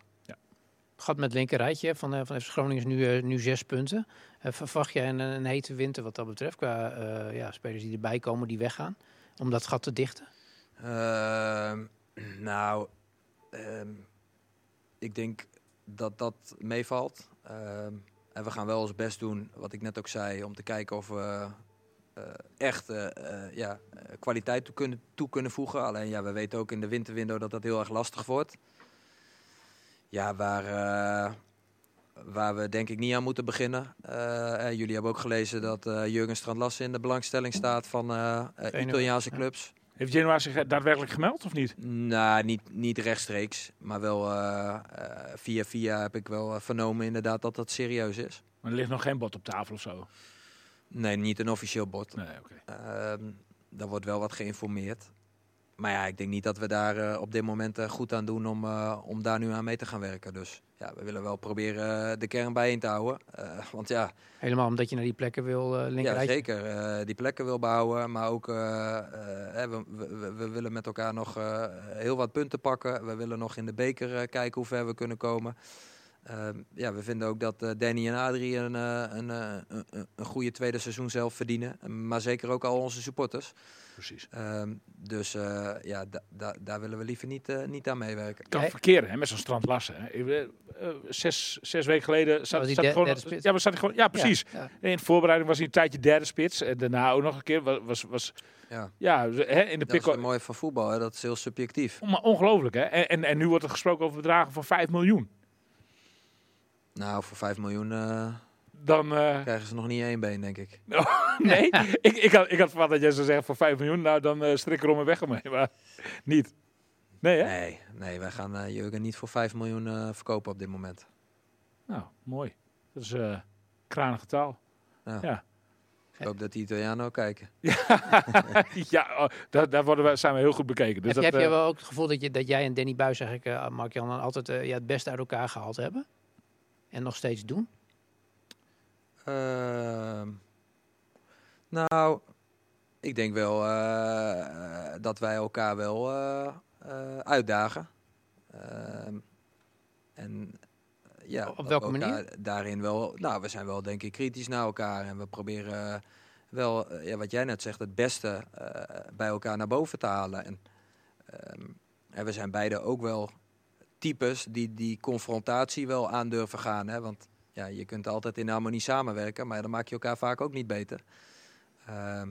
Gat met het linker rijtje van, eh, van FC Groningen is nu, eh, nu zes punten. Eh, verwacht jij een, een hete winter wat dat betreft? Qua eh, ja, spelers die erbij komen, die weggaan. Om dat gat te dichten? Ehm, nou, ehm, ik denk dat dat meevalt. Ehm, en we gaan wel ons best doen, wat ik net ook zei, om te kijken of we eh, echt eh, eh, ja, kwaliteit toe kunnen, toe kunnen voegen. Alleen ja, we weten ook in de winterwindow dat dat heel erg lastig wordt. Ja, waar, waar we denk ik niet aan moeten beginnen. Jullie hebben ook gelezen dat eh Jurgen Strandlassen in de belangstelling staat van Italiaanse clubs. Heeft Genoa zich daadwerkelijk gemeld of niet? Nou, niet, niet rechtstreeks, maar wel eh, eh, via via heb ik wel eh, vernomen inderdaad dat dat serieus is. Maar er ligt nog geen bot op tafel of zo. Nee, niet een officieel bod. Nee, oké. Ehm daar wordt wel wat geïnformeerd. Maar ja, ik denk niet dat we daar eh, op dit moment eh, goed aan doen om, eh, om daar nu aan mee te gaan werken. Dus ja, we willen wel proberen eh, de kern bijeen te houden. Eh, want ja, Helemaal omdat je naar die plekken wil, linker ja zeker. die plekken wil behouden. Maar ook, we, we, we willen met elkaar nog heel wat punten pakken. We willen nog in de beker kijken hoe ver we kunnen komen. Ehm, ja, we vinden ook dat eh, Danny en Adrie een, eh, een, eh, een, een- een goede tweede seizoen zelf verdienen. Maar zeker ook al onze supporters. Precies. Ehm, dus eh, ja, da- da- daar willen we liever niet, niet aan meewerken. Het kan verkeren hè, met zo'n strand lassen. Hè. Ik, eh, zes, zes weken geleden zat, Was hij zat hij de- gewoon... derde spits? Ja, maar zat hij gewoon, ja, precies. Ja, ja. In de voorbereiding was hij een tijdje derde spits. En daarna ook nog een keer. Was, was, was Ja, ja, hè, in de dat is het mooie van voetbal. Hè? Dat is heel subjectief. Maar ongelooflijk, hè? En, en, en nu wordt er gesproken over bedragen van 5 miljoen. Nou, voor 5 miljoen eh, Dan, eh, krijgen ze nog niet één been, denk ik. nee, ik, ik, had, ik had verwacht dat jij zou zeggen voor 5 miljoen. Nou, dan eh strik er om en weg ermee. Maar niet. Nee, hè? Nee, nee wij gaan eh Jurgen niet voor 5 miljoen eh, verkopen op dit moment. Nou, mooi. Dat is eh kranige taal. Ja. Ja. Ik hoop dat die Italianen ook kijken. ja, oh, daar, daar worden we, zijn we heel goed bekeken. Dus heb, dat, heb je wel ook het gevoel dat, je, dat jij en Danny Buis eigenlijk, eh Mark-Jan, altijd eh, ja, het beste uit elkaar gehaald hebben? En nog steeds doen? Ehm, nou, ik denk wel eh, eh, dat wij elkaar wel eh, uitdagen. Ehm, en ja, Op welke manier? Daarin wel, nou, we zijn wel denk ik kritisch naar elkaar en we proberen wel, ja, wat jij net zegt, het beste bij elkaar naar boven te halen. En, ehm, en we zijn beide ook wel types die die confrontatie wel aan durven gaan. Hè? Want ja, je kunt altijd in harmonie samenwerken, maar dan maak je elkaar vaak ook niet beter. Ehm,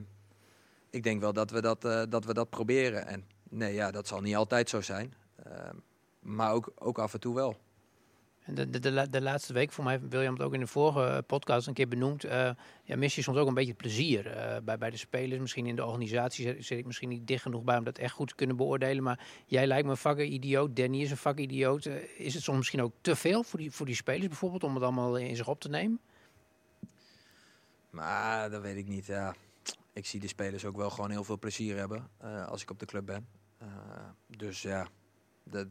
ik denk wel dat we dat, eh, dat we dat proberen. En nee, ja, dat zal niet altijd zo zijn. Ehm, maar ook, ook af en toe wel. De, de, de, la- de laatste week, voor mij heeft William het ook in de vorige podcast een keer benoemd, eh, ja, mis je soms ook een beetje plezier eh, bij, bij de spelers. Misschien in de organisatie zit, ik misschien niet dicht genoeg bij om dat echt goed te kunnen beoordelen. Maar jij lijkt me een vakidioot, Danny is een vakidioot. Eh, is het soms misschien ook te veel voor die, voor die spelers bijvoorbeeld, om het allemaal in zich op te nemen? Maar dat weet ik niet. Ja. Ik zie de spelers ook wel gewoon heel veel plezier hebben als ik op de club ben. Dus ja, dat,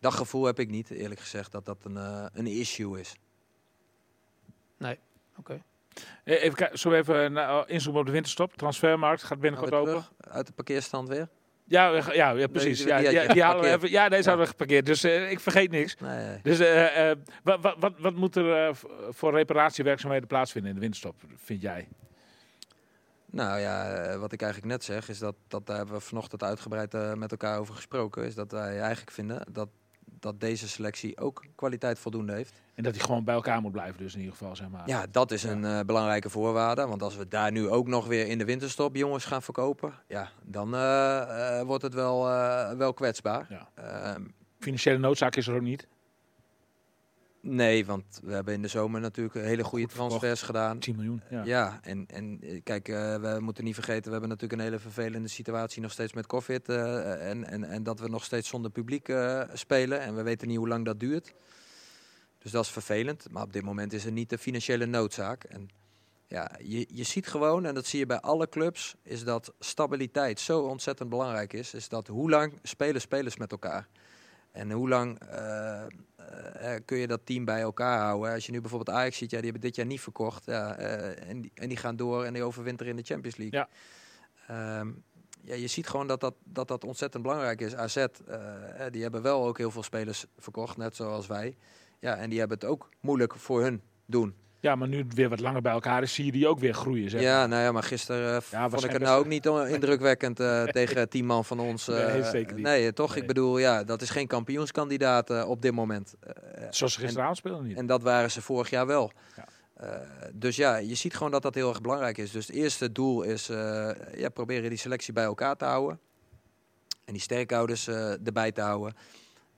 dat gevoel heb ik niet, eerlijk gezegd, dat dat een, eh, een issue is. Oké. Eh, Even kijken, zullen we even naar- oh, inzoomen op de winterstop? Transfermarkt gaat binnenkort open. terug uit de parkeerstand weer? Ja, ja, ja, precies. die- Ja, die ja, halen we even. Ja, deze hadden we geparkeerd. Dus eh, ik vergeet niks. Nee, nee. Dus eh, eh, wat, wat, wat, moet er eh, voor reparatiewerkzaamheden plaatsvinden in de winterstop, vind jij? Nou ja, eh, wat ik eigenlijk net zeg, is dat, dat daar hebben we vanochtend uitgebreid eh, met elkaar over gesproken. Is dat wij eigenlijk vinden dat, dat deze selectie ook kwaliteit voldoende heeft. En dat hij gewoon bij elkaar moet blijven, dus in ieder geval, zeg maar. Ja, dat is Ja. een eh, belangrijke voorwaarde. Want als we daar nu ook nog weer in de winterstop jongens gaan verkopen, ja, dan eh, eh, wordt het wel, wel kwetsbaar. Ja. Ehm, Financiële noodzaak is er ook niet. Nee, want we hebben in de zomer natuurlijk hele goede Goed transfers gedaan. 10 miljoen. Ja. Ja, en, en eh, kijk, eh, we moeten niet vergeten, we hebben natuurlijk een hele vervelende situatie nog steeds met COVID. eh, en, en, en dat we nog steeds zonder publiek eh, spelen. En we weten niet hoe lang dat duurt. Dus dat is vervelend. Maar op dit moment is er niet de financiële noodzaak. En ja, je, je ziet gewoon, en dat zie je bij alle clubs, is dat stabiliteit zo ontzettend belangrijk is. Is dat hoe lang spelen spelers met elkaar? En hoe lang eh, eh, kun je dat team bij elkaar houden? Als je nu bijvoorbeeld Ajax ziet, ja, die hebben dit jaar niet verkocht. Ja, eh, en, die, en die gaan door en die overwinteren in de Champions League. Ja. Ehm, ja, je ziet gewoon dat dat, dat, dat ontzettend belangrijk is. AZ, die hebben wel ook heel veel spelers verkocht, net zoals wij. Ja, en die hebben het ook moeilijk voor hun doen. Ja, maar nu het weer wat langer bij elkaar is, zie je die ook weer groeien. Zeg Ja, nou ja, maar gisteren eh, vond ik het nou ook niet indrukwekkend eh, tegen tien man van ons. Nee, eh, zeker niet. Nee, toch? Nee. Ik bedoel, ja, dat is geen kampioenskandidaat op dit moment. Zoals ze gisteravond speelden niet. en dat waren ze vorig jaar wel. Ja. Dus ja, je ziet gewoon dat dat heel erg belangrijk is. Dus het eerste doel is ja, proberen die selectie bij elkaar te houden. En die sterkhouders erbij te houden.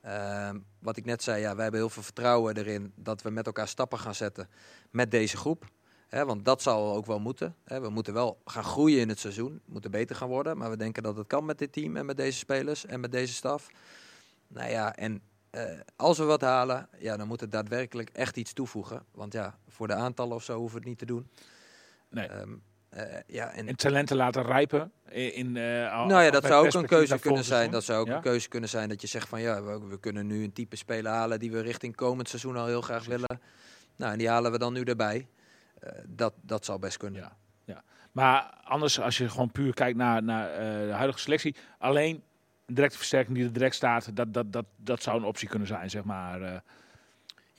Ehm, wat ik net zei, ja, wij hebben heel veel vertrouwen erin dat we met elkaar stappen gaan zetten met deze groep. Want dat zal ook wel moeten. We moeten wel gaan groeien in het seizoen. We moeten beter gaan worden. Maar we denken dat het kan met dit team en met deze spelers en met deze staf. Nou ja, en eh, als we wat halen, ja, dan moet het daadwerkelijk echt iets toevoegen. Want ja, voor de aantallen of zo hoeven we het niet te doen. Nee. Ehm, eh, ja, en, En talenten laten rijpen. In, in, eh, nou ja, dat zou ook een keuze kunnen zijn. Dat zou ook Ja? een keuze kunnen zijn dat je zegt van ja, we, we kunnen nu een type speler halen die we richting komend seizoen al heel graag willen. Nou, en die halen we dan nu erbij. Eh, dat, dat zal best kunnen. Ja, ja. Maar anders, als je gewoon puur kijkt naar, naar eh, de huidige selectie, alleen een directe versterking die er direct staat, dat, dat, dat, dat zou een optie kunnen zijn, zeg maar. eh.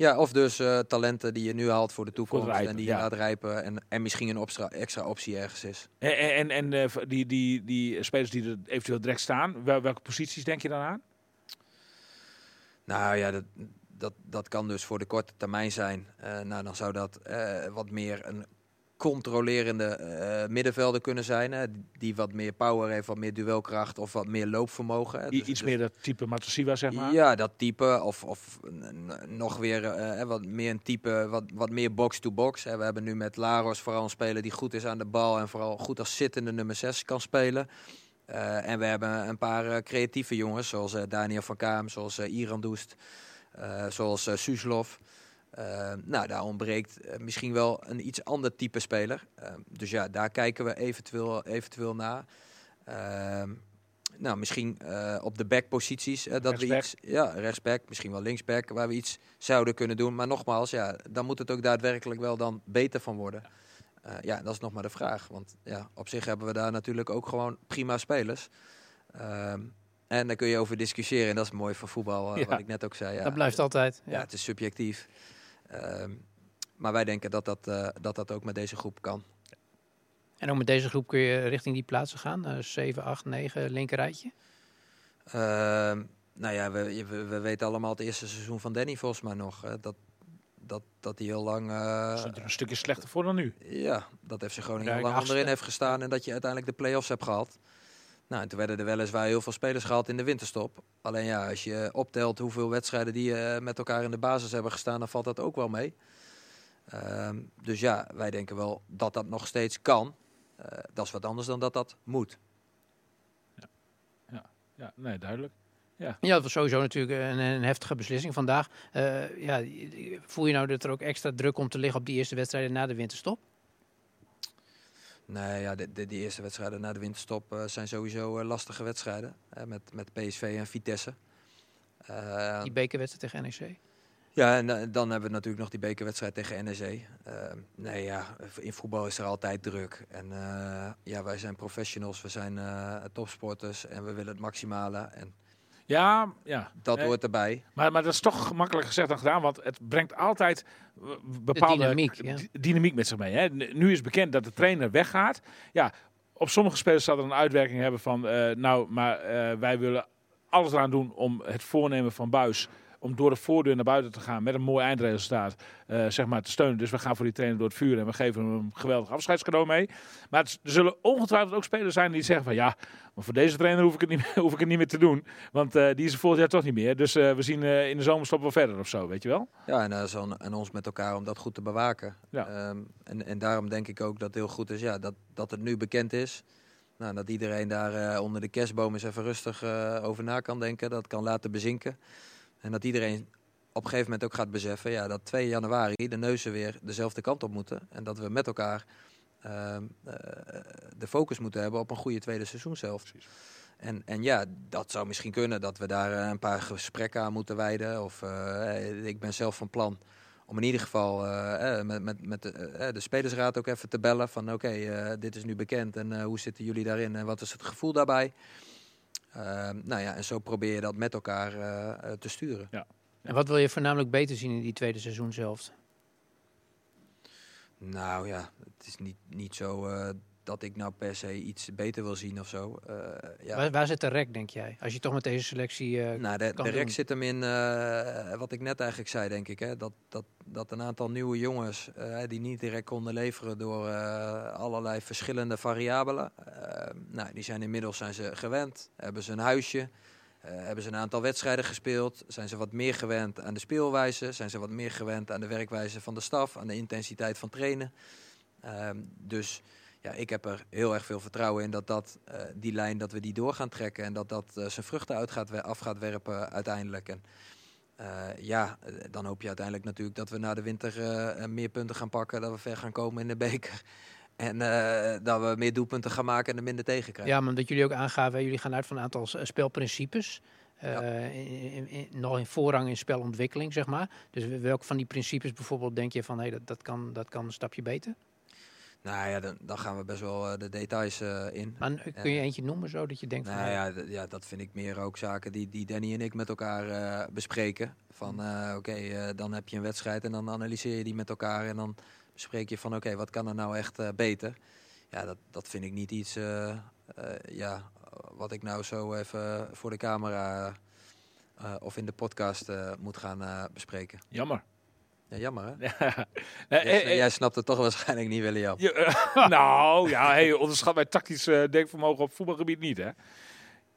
Ja, of dus eh, talenten die je nu haalt voor de toekomst rijpen, en die ja. je laat rijpen en, en misschien een extra, extra optie ergens is. En, en, en eh, die, die, die spelers die er eventueel direct staan, wel, welke posities denk je dan aan? Nou ja, dat, dat, dat kan dus voor de korte termijn zijn. Eh, nou, dan zou dat wat meer een controlerende eh, middenvelder kunnen zijn. Hè, die wat meer power heeft, wat meer duelkracht of wat meer loopvermogen. hè. Dus- Iets dus- meer dat type Matosiwa, zeg maar. Ja, dat type. Of, of nog weer eh, wat meer een type, wat, wat meer box-to-box. We hebben nu met Laros vooral een speler die goed is aan de bal en vooral goed als zittende nummer 6 kan spelen. Eh, en we hebben een paar creatieve jongens, zoals Daniel van Kaam, zoals Iran Doest, zoals Suslov. Eh, nou, daar ontbreekt eh, misschien wel een iets ander type speler. Eh, dus ja, daar kijken we eventueel, eventueel naar. Ehm, nou, misschien eh, op de backposities dat we iets, ja, rechtsback, misschien wel linksback, waar we iets zouden kunnen doen. Maar nogmaals, ja, dan moet het ook daadwerkelijk wel dan beter van worden. Ja, dat is nog maar de vraag. Want ja, op zich hebben we daar natuurlijk ook gewoon prima spelers. Ehm, en daar kun je over discussiëren. En dat is mooi van voetbal, Ja. wat ik net ook zei. Ja, dat blijft altijd. ja, Ja. het is subjectief. Ehm, maar wij denken dat dat, eh, dat dat ook met deze groep kan. En ook met deze groep kun je richting die plaatsen gaan. eh 7, 8, 9, linkerrijtje. Ehm, nou ja, we, we, we weten allemaal het eerste seizoen van Danny volgens mij nog. hè, dat, dat, dat hij heel lang... eh, Stond er een stukje slechter voor dan nu. ja, dat Groningen Ja, heel lang achtste. onderin heeft gestaan en dat je uiteindelijk de play-offs hebt gehad. Nou, en toen werden er weliswaar heel veel spelers gehaald in de winterstop. Alleen ja, als je optelt hoeveel wedstrijden die eh, met elkaar in de basis hebben gestaan, dan valt dat ook wel mee. Ehm, dus ja, wij denken wel dat dat nog steeds kan. Eh, dat is wat anders dan dat dat moet. Ja, nee, duidelijk. Ja, dat was sowieso natuurlijk een, een heftige beslissing vandaag. Eh, ja, voel je nou dat er ook extra druk komt te liggen op die eerste wedstrijden na de winterstop? Nee, ja, de, de, die eerste wedstrijden na de winterstop eh, zijn sowieso eh, lastige wedstrijden. met, met PSV en Vitesse. Eh, Die bekerwedstrijd tegen NEC? Ja, en dan hebben we natuurlijk nog die bekerwedstrijd tegen NEC. Eh, nee, ja, in voetbal is er altijd druk. En ja, wij zijn professionals, we zijn topsporters en we willen het maximale. En Ja, ja. dat Nee, hoort erbij. Maar, maar dat is toch gemakkelijk gezegd dan gedaan, want het brengt altijd eh, bepaalde dynamiek, ja. dynamiek met zich mee. Hè. Nu is bekend dat de trainer weggaat. Ja, op sommige spelers zal er een uitwerking hebben van, eh, nou, maar eh, wij willen alles eraan doen om het voornemen van Buis om door de voordeur naar buiten te gaan met een mooi eindresultaat, eh, zeg maar, te steunen. Dus we gaan voor die trainer door het vuur en we geven hem een geweldig afscheidscadeau mee. Maar het, er zullen ongetwijfeld ook spelers zijn die zeggen van, ja, maar voor deze trainer hoef ik het niet, meer- hoef ik het niet meer te doen. Want eh, die is er volgend jaar toch niet meer. Dus eh, we zien in de zomerstop wel verder of zo, weet je wel? Ja, en aan, aan ons met elkaar om dat goed te bewaken. Ja. Ehm, en, en daarom denk ik ook dat het heel goed is ja, dat, dat het nu bekend is. Nou, dat iedereen daar onder de kerstboom eens even rustig over na kan denken. Dat kan laten bezinken. En dat iedereen op een gegeven moment ook gaat beseffen ja, dat 2 januari de neuzen weer dezelfde kant op moeten. En dat we met elkaar ehm, eh, de focus moeten hebben op een goede tweede seizoenshelft. En, en ja, dat zou misschien kunnen dat we daar eh, een paar gesprekken aan moeten wijden. Of eh, ik ben zelf van plan om in ieder geval met, met, met de, de spelersraad ook even te bellen. Van oké, dit is nu bekend en hoe zitten jullie daarin en wat is het gevoel daarbij? Ehm, nou ja, en zo probeer je dat met elkaar eh, eh, te sturen. En wat wil je voornamelijk beter zien in die tweede seizoen zelf? Nou ja, het is niet, niet zo eh, dat ik nou per se iets beter wil zien of zo. Eh, ja. Waar, waar zit de rek, denk jij? Als je toch met deze selectie... eh, Nou, de, de rek zit hem in eh, wat ik net eigenlijk zei, denk ik. Hè? Dat, dat, dat een aantal nieuwe jongens die niet direct konden leveren door allerlei verschillende variabelen. nou, die zijn inmiddels zijn ze gewend, hebben ze een huisje, hebben ze een aantal wedstrijden gespeeld, zijn ze wat meer gewend aan de speelwijze, zijn ze wat meer gewend aan de werkwijze van de staf, aan de intensiteit van trainen. Ehm, dus ja, ik heb er heel erg veel vertrouwen in dat, dat eh, die lijn dat we die door gaan trekken en dat dat eh, zijn vruchten uit gaat, af gaat werpen uiteindelijk. En eh, ja, dan hoop je uiteindelijk natuurlijk dat we na de winter meer punten gaan pakken, dat we ver gaan komen in de beker. En dat we meer doelpunten gaan maken en er minder tegen krijgen. Ja, maar omdat jullie ook aangaven, jullie gaan uit van een aantal spelprincipes. Ja. in, in- in- nog in voorrang in spelontwikkeling, zeg maar. Dus welke van die principes bijvoorbeeld denk je van, hé, dat, dat, kan, dat kan een stapje beter? Nou ja, dan, dan gaan we best wel eh, de details eh, in. Maar kun je eentje noemen zo, dat je denkt van... Nou hé, ja, ja, dat vind ik meer ook zaken die, die Danny en ik met elkaar eh, bespreken. Van eh, oké, eh, dan heb je een wedstrijd en dan analyseer je die met elkaar. En dan bespreek je van oké, wat kan er nou echt eh, beter? Ja, dat, dat vind ik niet iets eh, eh, ja, wat ik nou zo even voor de camera eh, of in de podcast eh, moet gaan eh, bespreken. Jammer. Ja, jammer hè? Nee, Jij, eh, eh, jij snapt het toch waarschijnlijk niet, William. je- eh, nou, ja, hey, onderschat mijn tactisch eh, denkvermogen op voetbalgebied niet, hè?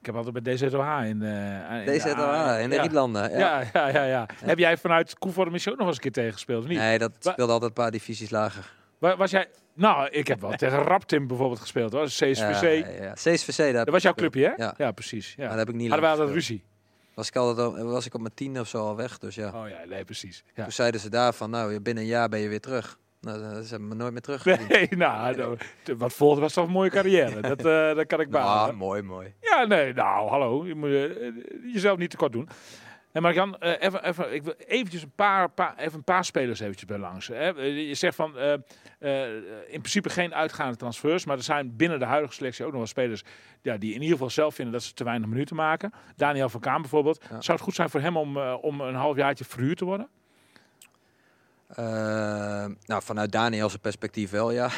Ik heb altijd bij DZOH in... eh, in de- in de ja. Ja. Ja, ja, ja, ja. Heb jij vanuit Koevoorde Mission ook nog eens een keer tegengespeeld, of niet? Nee, dat Wa- speelde altijd een paar divisies lager. Wa- Was jij... Nou, ik heb wel tegen Raptim bijvoorbeeld gespeeld, hoor. CSVC. Ja, ja, ja. CSVC, daar Dat was jouw clubje, hè? Ja. Ja, precies. Ja. Maar daar heb ik niet Hadden lang altijd ruzie? Was ik, altijd al, was ik op mijn tien of zo al weg, dus ja. Oh ja, nee, precies. Ja. Toen zeiden ze daar van, nou, binnen een jaar ben je weer terug. Nou, ze hebben me nooit meer teruggezien. Nee, nou, nou, wat volgde was toch een mooie carrière. Dat, eh, dat kan ik Ah, beamen. mooi, mooi. Ja, nee, nou, hallo. Je moet eh, jezelf niet tekort doen. En maar Jan, eh, even, even, ik wil eventjes een paar, paar, even een paar spelers eventjes bij langs. Hè. Eh, Je zegt van, eh, in principe geen uitgaande transfers, maar er zijn binnen de huidige selectie ook nog wel spelers ja, die in ieder geval zelf vinden dat ze te weinig minuten maken. Daniel van Kaan bijvoorbeeld. Ja. Zou het goed zijn voor hem om, om een halfjaartje verhuurd te worden? Eh, nou, vanuit Daniels perspectief wel, ja.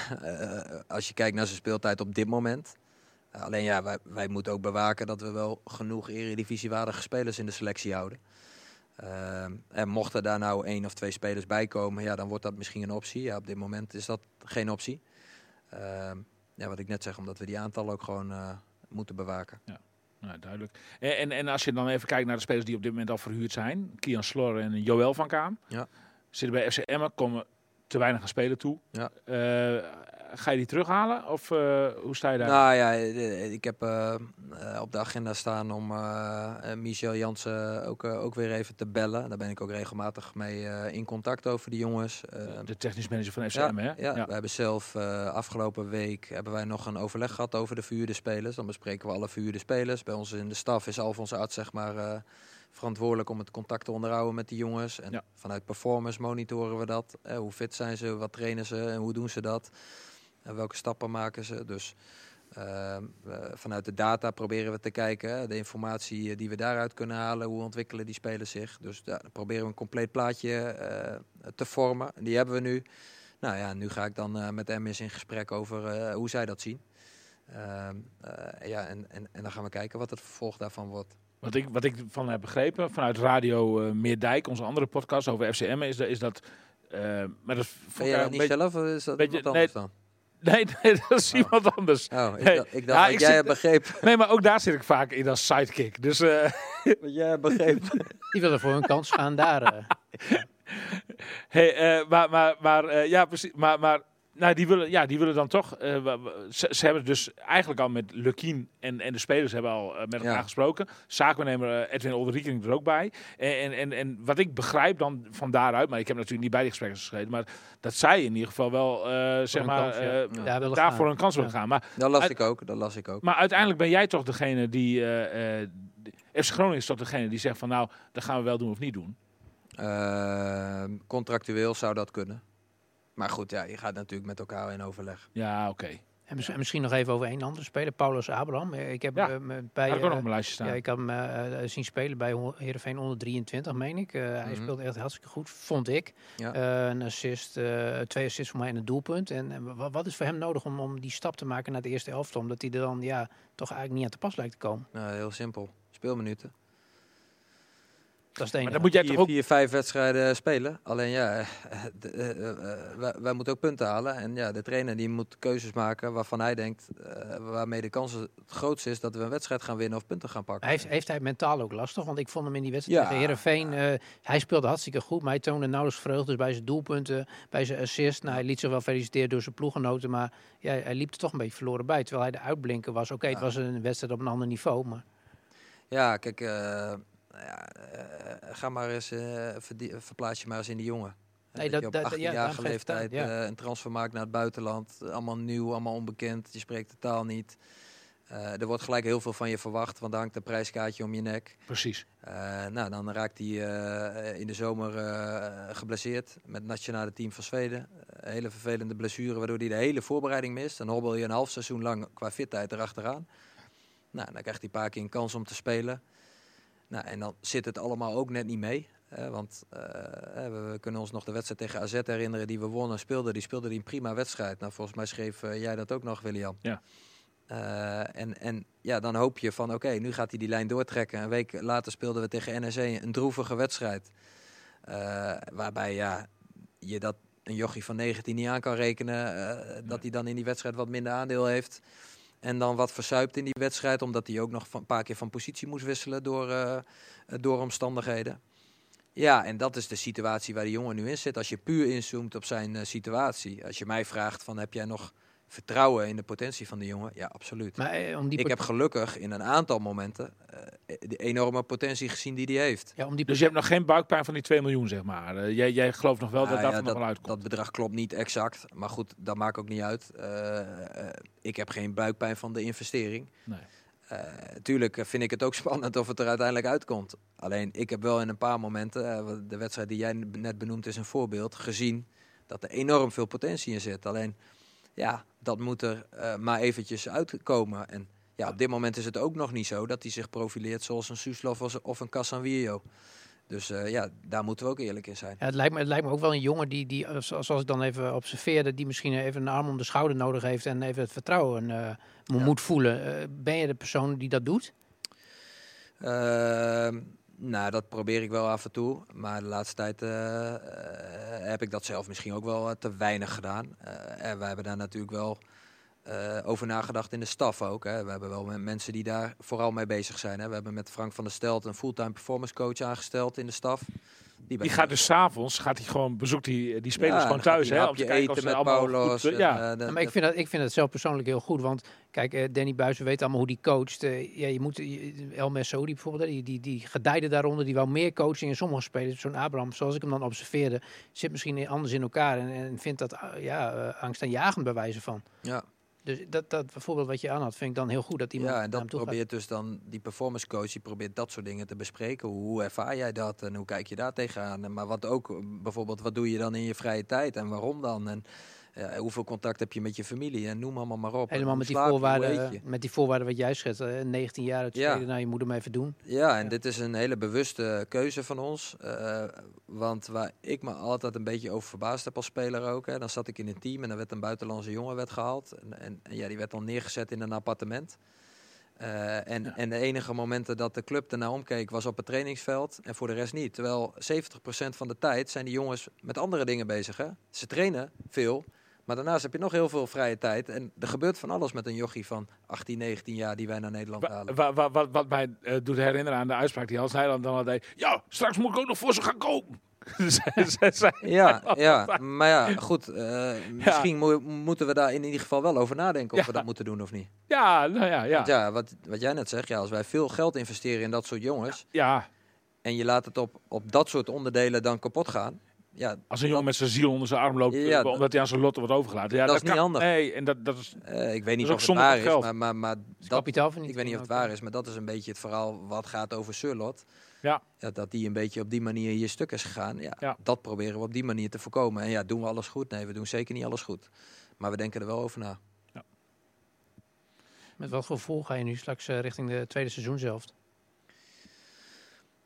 Als je kijkt naar zijn speeltijd op dit moment. Alleen ja, wij, wij moeten ook bewaken dat we wel genoeg eredivisiewaardige spelers in de selectie houden. Eh, en mochten daar nou één of twee spelers bij komen, ja, dan wordt dat misschien een optie. Ja, op dit moment is dat geen optie. Eh, ja, wat ik net zeg, omdat we die aantallen ook gewoon eh, moeten bewaken. Nou, duidelijk. En, en, en als je dan even kijkt naar de spelers die op dit moment al verhuurd zijn. Kian Slor en Joël van Kaam. Ja. Zitten bij FC Emmen, komen te weinig aan spelen toe. Ja. Eh, ga je die terughalen? Of eh, hoe sta je daar? Nou ja, eh, ik heb op de agenda staan om Michel Jansen ook, ook weer even te bellen. Daar ben ik ook regelmatig mee in contact over die jongens. De technisch manager van FC ja, hè? ja, we hebben zelf afgelopen week hebben wij nog een overleg gehad over de verhuurde spelers. Dan bespreken we alle verhuurde spelers. Bij ons in de staf is Alfons Arts zeg maar verantwoordelijk om het contact te onderhouden met die jongens. En Ja. vanuit performance monitoren we dat. Eh, hoe fit zijn ze, wat trainen ze en hoe doen ze dat? En welke stappen maken ze? Dus ehm, eh, vanuit de data proberen we te kijken, de informatie eh, die we daaruit kunnen halen, hoe ontwikkelen die spelers zich. Dus dan proberen we een compleet plaatje eh, te vormen. En die hebben we nu. Nou ja, nu ga ik dan eh, met MS in gesprek over hoe zij dat zien. Ehm, eh, ja, en, en, en dan gaan we kijken wat het vervolg daarvan wordt. Wat ik, wat ik van heb begrepen vanuit Radio eh, Meerdijk, onze andere podcast over FCM, is, dat- is dat. eh, maar dat Ben jij een dat niet beetje- zelf of is dat beetje- iemand anders dan? Nee, nee, dat is iemand anders. Oh, ik, Nee. dacht- ik dacht Ja, dat ik jij hebt begrepen. Nee, maar ook daar zit ik vaak in als sidekick. Dus eh, Wat jij hebt begrepen. Die willen voor hun kans gaan daar. eh. Hey, eh, maar, maar, maar eh, ja, precies. Maar, maar nou, die, willen, ja, die willen dan toch. eh, ze, ze hebben dus eigenlijk al met Lukien en, en de spelers hebben al eh, met elkaar Ja. gesproken. Zaakwaarnemer eh, Edwin Olderieking er ook bij. En, en, en, en wat ik begrijp dan van daaruit, maar ik heb natuurlijk niet bij die gesprekken gezeten, maar dat zij in ieder geval wel, eh, zeg maar, kans, ja. eh, Ja, willen daarvoor gaan. een kans willen Ja. gaan. Maar, Dat las Uit- ik ook, dat las ik ook. maar uiteindelijk ben jij toch degene die. eh eh, FC Groningen is toch degene die zegt van nou, dat gaan we wel doen of niet doen. Ehm, contractueel zou dat kunnen. Maar goed, ja, je gaat natuurlijk met elkaar in overleg. Ja, oké. En mis- en misschien nog even over één andere speler, Paulus Abraham. Eh, Ik heb Ja, eh, me Daar bij heb ik ook nog eh, op mijn lijstje staan. ja, ik had hem eh, eh, zien spelen bij Heerenveen onder 23, meen ik. Eh, Hij Mhm. speelde echt hartstikke goed, vond ik. Ja. Eh, een assist, eh, twee assists voor mij en een doelpunt. En, en wa- wat is voor hem nodig om, om die stap te maken naar de eerste elftal? Omdat hij er dan ja, toch eigenlijk niet aan te pas lijkt te komen. Nou, heel simpel. Speelminuten. Dat is het Maar dan moet jij vier, toch ook vier, vijf wedstrijden spelen. Alleen ja, eh, de- eh, eh, wij, wij moeten ook punten halen. En ja, de trainer die moet keuzes maken waarvan hij denkt, eh, waarmee de kans het grootst is dat we een wedstrijd gaan winnen of punten gaan pakken. Heeft, heeft hij mentaal ook lastig? Want ik vond hem in die wedstrijd Ja. tegen Heerenveen... eh, hij speelde hartstikke goed, maar hij toonde nauwelijks vreugde dus bij zijn doelpunten, bij zijn assist. Nou, hij liet zich wel feliciteren door zijn ploeggenoten, maar ja, hij liep er toch een beetje verloren bij. Terwijl hij de uitblinker was. Oké, het Ja. was een wedstrijd op een ander niveau, maar... Ja, kijk, eh, ja, eh, ga maar eens, eh, verplaats je maar eens in die jongen. Nee, dat- dat, je op ja, 18-jarige daarom geef ik het aan, leeftijd ja. eh, een transfer maakt naar het buitenland. Allemaal nieuw, allemaal onbekend. Je spreekt de taal niet. Er wordt gelijk heel veel van je verwacht, want er hangt een prijskaartje om je nek. precies. Nou, dan raakt hij in de zomer geblesseerd met het nationale team van Zweden. Hele vervelende blessure, waardoor hij de hele voorbereiding mist. Dan hobbel je een half seizoen lang qua fitheid erachteraan. Nou, dan krijgt hij een paar keer een kans om te spelen. Nou, en dan zit het allemaal ook net niet mee. Hè, want eh, we, kunnen ons nog de wedstrijd tegen AZ herinneren die we wonnen speelden. Die speelde die een prima wedstrijd. Nou, volgens mij schreef eh, jij dat ook nog, William. Ja. Eh, en, en ja, dan hoop je van oké, nu gaat hij die lijn doortrekken. Een week later speelden we tegen NEC een droevige wedstrijd. Waarbij ja, je dat een jochie van 19 niet aan kan rekenen. Dat hij dan in die wedstrijd wat minder aandeel heeft. En dan wat verzuipt in die wedstrijd. Omdat hij ook nog een paar keer van positie moest wisselen door, eh, eh, door omstandigheden. Ja, en dat is de situatie waar de jongen nu in zit. Als je puur inzoomt op zijn eh, situatie. Als je mij vraagt van heb jij nog vertrouwen in de potentie van de jongen? Ja, absoluut. maar eh, om die Ik heb gelukkig in een aantal momenten eh, de enorme potentie gezien die hij heeft. ja, om die Dus je hebt nog geen buikpijn van die 2 miljoen, zeg maar. Eh, jij, jij gelooft nog wel dat Nou dat ja, er nog wel uitkomt. dat bedrag klopt niet exact, maar goed, dat maakt ook niet uit. Eh, eh, ik heb geen buikpijn van de investering. Nee. Eh, tuurlijk vind ik het ook spannend of het er uiteindelijk uitkomt. Alleen ik heb wel in een paar momenten, de wedstrijd die jij net benoemt is een voorbeeld, gezien dat er enorm veel potentie in zit. Alleen ja, dat moet er eh, maar eventjes uitkomen. En ja, op dit moment is het ook nog niet zo dat hij zich profileert zoals een Suslov of- een Casanvillo. Dus eh, ja, daar moeten we ook eerlijk in zijn. Ja, het, lijkt me, het lijkt me ook wel een jongen die, die eh, zoals ik dan even observeerde, die misschien even een arm om de schouder nodig heeft en even het vertrouwen Ja. moet voelen. Ben je de persoon die dat doet? Nou, dat probeer ik wel af en toe. Maar de laatste tijd eh, eh, heb ik dat zelf misschien ook wel eh, te weinig gedaan. En wij hebben daar natuurlijk wel over nagedacht in de staf ook. Hè. We hebben wel me- mensen die daar vooral mee bezig zijn. Hè. We hebben met Frank van der Stelt een fulltime performance coach aangesteld in de staf. Die gaat dus s'avonds, gaat hij gewoon, bezoekt die, die spelers Ja, gewoon thuis. hij Hè, om te kijken of eten ze met allemaal Paulo's. goed, en, ja. eh, de- Ja, maar ik vind, dat, ik vind het zelf persoonlijk heel goed. Want kijk, eh, Danny Buis, we weten allemaal hoe die coacht. Eh, ja, je moet, je- El Messoudi bijvoorbeeld, die, die, die gedijde daaronder. Die wou meer coaching. En sommige spelers, zo'n Abraham, zoals ik hem dan observeerde, zit misschien anders in elkaar. En, en vindt dat ja, angstaanjagend bij wijze van. ja. Dus dat, dat voorbeeld wat je aan had, vind ik dan heel goed dat iemand ja, en dat probeert dus dan die performance coach, die probeert dat soort dingen te bespreken. Hoe, hoe ervaar jij dat en hoe kijk je daar tegenaan? En Maar wat ook, eh, bijvoorbeeld, wat doe je dan in je vrije tijd en waarom dan? En ja, hoeveel contact heb je met je familie en noem allemaal maar op. Helemaal met die, voorwaarden, met die voorwaarden wat jij schetst. hè, 19 jaar uit Ja. nou je moet hem even doen. Ja, en Ja. dit is een hele bewuste keuze van ons. eh, want waar ik me altijd een beetje over verbaasd heb als speler ook. Hè, dan zat ik in een team en dan werd een buitenlandse jongen werd gehaald. En, en, en ja, die werd dan neergezet in een appartement. Eh, en, en de enige momenten dat de club ernaar omkeek was op het trainingsveld en voor de rest niet. Terwijl 70% van de tijd zijn die jongens met andere dingen bezig. Hè? Ze trainen veel, maar daarnaast heb je nog heel veel vrije tijd. En er gebeurt van alles met een jochie van 18, 19 jaar die wij naar Nederland Wa- halen. wa- wa- wat, wat mij eh, doet herinneren aan de uitspraak die Hans Nijland dan al deed. Ja, straks moet ik ook nog voor ze gaan kopen. Zij- Ja, ja, maar ja, goed. eh, misschien moe- moeten we daar in ieder geval wel over nadenken of Ja. we dat moeten doen of niet. ja, nou ja, ja. Want ja, wat, wat jij net zegt, ja, als wij veel geld investeren in dat soort jongens ja. en je laat het op, op dat soort onderdelen dan kapot gaan, ja, Als een jongen met zijn ziel onder zijn arm loopt, Ja, eh, dat- omdat hij aan zijn lot wordt overgelaten. Ja, Dat is niet handig. Nee, en dat, dat is... eh, ik weet niet of het waar is, geld. maar, maar, maar dat, Kapitaalvernietiging ik weet niet of het ook, waar is, maar dat is een beetje het verhaal wat gaat over Surlot. Ja. dat die een beetje op die manier hier stuk is gegaan. Ja, Ja. Dat proberen we op die manier te voorkomen. En ja, doen we alles goed? Nee, we doen zeker niet alles goed. Maar we denken er wel over na. Met wat voor gevoel ga je nu straks eh, richting de tweede seizoen zelf?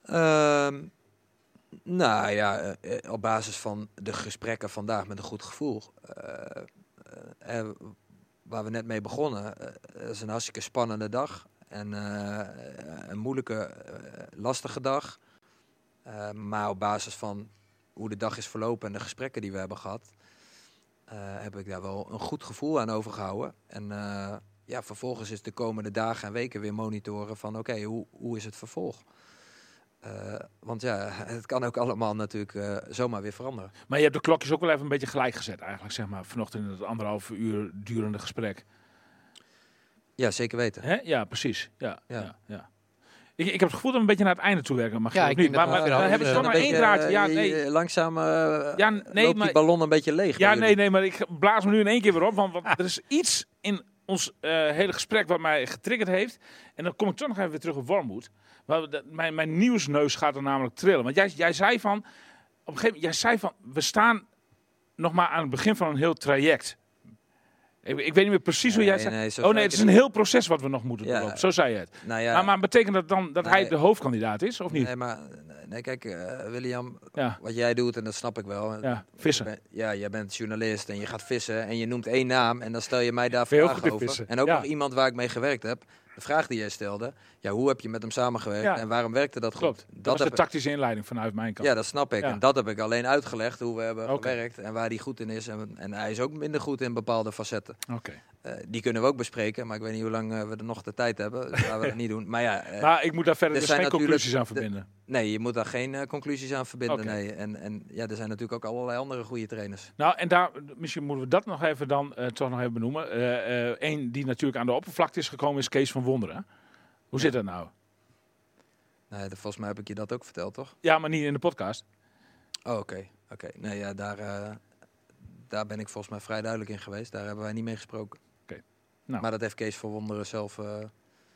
Ehm, nou ja, eh, eh, op basis van de gesprekken vandaag met een goed gevoel. eh, waar we net mee begonnen. Het is een hartstikke spannende dag. En een moeilijke, lastige dag. Maar op basis van hoe de dag is verlopen en de gesprekken die we hebben gehad, eh, heb ik daar wel een goed gevoel aan overgehouden. En ja, vervolgens is de komende dagen en weken weer monitoren van oké, hoe, hoe is het vervolg? Eh, want ja, het kan ook allemaal natuurlijk eh, zomaar weer veranderen. Maar je hebt de klokjes ook wel even een beetje gelijk gezet eigenlijk, zeg maar. Vanochtend in het anderhalf uur durende gesprek. Ja, zeker weten. Hè? Ja, precies. Ja, ja. Ja. ja, Ik, ik heb het gevoel dat we een beetje naar het einde toe werken. Mag Ja, je ik denk Maar, maar we dan heb ik een toch maar één draadje. eh, Ja, je- nee. je- Langzaam eh Ja, nee, loopt maar- die ballon een beetje leeg. Ja, nee, nee, maar ik blaas me nu in één keer weer op. Want, want er is iets in ons eh, hele gesprek wat mij getriggerd heeft. En dan kom ik toch nog even weer terug op Wormoed. Mijn, mijn nieuwsneus gaat er namelijk trillen. Want jij, jij zei van, op een gegeven moment, jij zei van, we staan nog maar aan het begin van een heel traject. Ik, ik weet niet meer precies hoe jij Nee, zei. oh nee, het is een heel proces wat we nog moeten Ja. doorlopen. Zo zei je het. Nou ja, Maar, maar betekent dat dan dat hij de hoofdkandidaat is, of niet? nee, maar nee, kijk, eh, William, Ja, wat jij doet, en dat snap ik wel. ja, vissen. Ja, jij bent journalist en je gaat vissen en je noemt één naam en dan stel je mij daar vragen over. vissen? En ook nog iemand waar ik mee gewerkt heb. De vraag die jij stelde, ja, hoe heb je met hem samengewerkt Ja. en waarom werkte dat Klopt. goed? Dat, was de tactische inleiding vanuit mijn kant. Ja, dat snap ik. Ja. En dat heb ik alleen uitgelegd, hoe we hebben gewerkt en waar hij goed in is. En, en hij is ook minder goed in bepaalde facetten. Oké. Eh, die kunnen we ook bespreken, maar ik weet niet hoe lang eh, we er nog de tijd hebben. Dus laten we dat niet doen. Maar ja, eh, Maar ik moet daar verder er dus zijn geen conclusies aan de- verbinden. nee, je moet daar geen conclusies aan verbinden. Nee. En, en ja, er zijn natuurlijk ook allerlei andere goede trainers. Nou, en daar, misschien moeten we dat nog even dan toch nog even benoemen. Eén die natuurlijk aan de oppervlakte is gekomen is Kees van Wonderen. Hoe zit dat nou? Nee, de- volgens mij heb ik je dat ook verteld, toch? Ja, maar niet in de podcast. Oh, oké. Oké. Nee, ja, daar, eh, daar ben ik volgens mij vrij duidelijk in geweest. Daar hebben wij niet mee gesproken. Oké. Nou. Maar dat heeft Kees van Wonderen zelf eh,